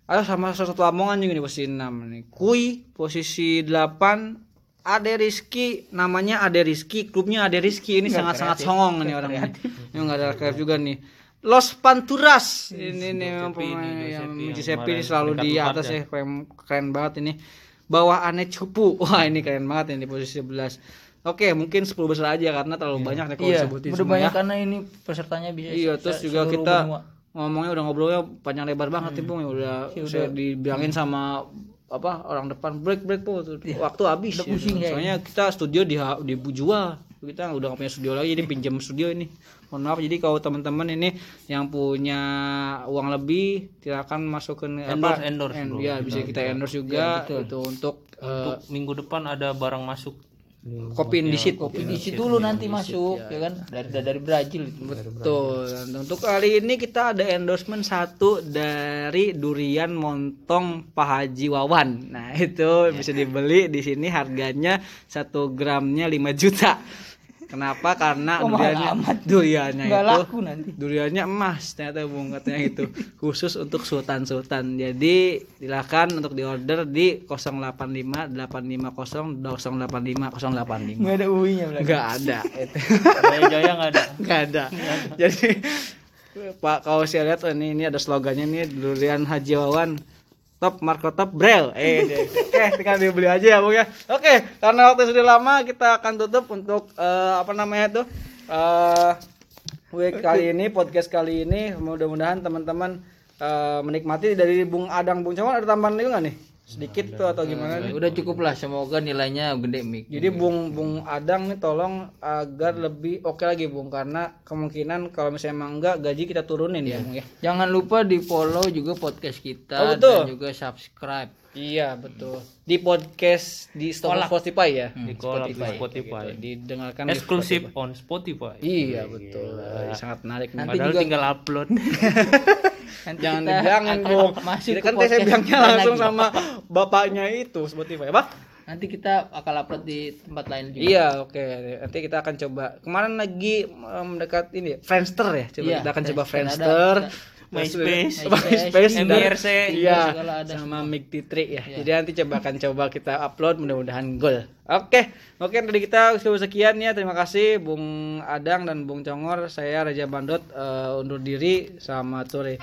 Speaker 1: Ada sama salah satu Lamongan juga nih posisi 6 nih. Kui posisi 8 Ade Rizky namanya Ade Rizky klubnya Ade Rizky ini sangat-sangat songong nih orang ini. Ini enggak ada kreatif juga nih. Los Panturas ini nih memang pemain yang Giuseppe ini selalu di atas ya keren, keren banget ini. Bawah Ane Cupu. Wah, ini keren banget ini di posisi 11. Oke, mungkin 10 besar aja karena terlalu banyak nih kalau
Speaker 3: Iya,
Speaker 1: disebutin
Speaker 3: udah banyak
Speaker 1: ya.
Speaker 3: karena ini pesertanya bisa
Speaker 1: Iya, terus juga kita
Speaker 3: benua.
Speaker 1: ngomongnya udah ngobrolnya panjang lebar banget nih, Bung. Ya udah saya dibilangin sama apa orang depan break break po tuh waktu habis
Speaker 3: Udah pusing
Speaker 1: ya. soalnya kita studio di di Bujua. Kita udah gak punya studio lagi jadi pinjam studio ini. Mohon maaf jadi kalau teman-teman ini yang punya uang lebih silakan masukin
Speaker 2: Endorse,
Speaker 1: apa?
Speaker 2: Endorse,
Speaker 1: en-
Speaker 2: bro.
Speaker 1: ya bisa kita endorse. juga. itu untuk eh,
Speaker 2: Untuk minggu depan ada barang masuk
Speaker 1: kopi indisit
Speaker 3: kopi di situ dulu nanti masuk ya kan dari dari Brazil itu.
Speaker 1: Betul. Dan untuk kali ini kita ada endorsement satu dari durian montong Pak Haji Wawan. Nah itu bisa dibeli di sini harganya satu gramnya 5 juta. Kenapa? Karena
Speaker 3: mahal
Speaker 1: duriannya,
Speaker 3: amat?
Speaker 1: duriannya
Speaker 3: Nggak
Speaker 1: itu
Speaker 3: laku nanti.
Speaker 1: duriannya emas ternyata bung katanya itu khusus untuk sultan sultan jadi silakan untuk diorder di 085 850 085 085
Speaker 3: Nggak ada UI-nya belakang.
Speaker 1: nggak ada itu
Speaker 2: Jaya Jaya nggak ada
Speaker 1: nggak ada jadi Pak kalau saya lihat oh, ini ini ada slogannya nih durian Haji Wawan top Marco top Braille. Eh, oke tinggal dibeli aja ya Bung ya. Oke, karena waktu sudah lama kita akan tutup untuk eh, apa namanya tuh eh week kali ini podcast kali ini mudah-mudahan teman-teman eh, menikmati dari Bung Adang Bung Cawan ada tambahan lagi nggak nih? Sedikit tuh atau gimana nih?
Speaker 3: udah cukup lah semoga nilainya gede mik
Speaker 1: Jadi Bung Bung Adang nih tolong agar lebih oke lagi Bung karena kemungkinan kalau misalnya emang enggak gaji kita turunin ya Bung ya.
Speaker 3: jangan lupa di follow juga podcast kita
Speaker 1: Oh, betul.
Speaker 3: dan juga subscribe
Speaker 1: Iya betul. Di podcast di Spotify ya.
Speaker 2: di kolab di Spotify.
Speaker 1: Didengarkan di
Speaker 2: Eksklusif on Spotify.
Speaker 1: Iya betul. Sangat menarik. nih.
Speaker 3: Nanti
Speaker 2: Padahal
Speaker 3: juga-
Speaker 2: tinggal upload.
Speaker 3: Nanti
Speaker 1: Jangan
Speaker 3: kita masuk
Speaker 1: Jadi
Speaker 3: ke
Speaker 1: kan saya bilangnya langsung
Speaker 3: lagi.
Speaker 1: sama bapaknya itu Spotify apa?
Speaker 3: nanti kita akan upload di tempat lain juga
Speaker 1: Iya, oke. Nanti kita akan coba. Kemarin lagi mendekat ini Friendster ya. Coba
Speaker 3: Iya,
Speaker 1: kita akan coba
Speaker 3: Friendster.
Speaker 1: Friendster.
Speaker 3: Ada-
Speaker 2: MySpace.
Speaker 1: MySpace,
Speaker 2: MIRC.
Speaker 1: Iya, sama Mic Titri ya. Jadi nanti coba akan coba kita upload mudah-mudahan gol. Oke, oke dari kita sekian ya. Terima kasih Bung Adang dan Bung Congor. Saya Raja Bandot eh, undur diri. Selamat sore.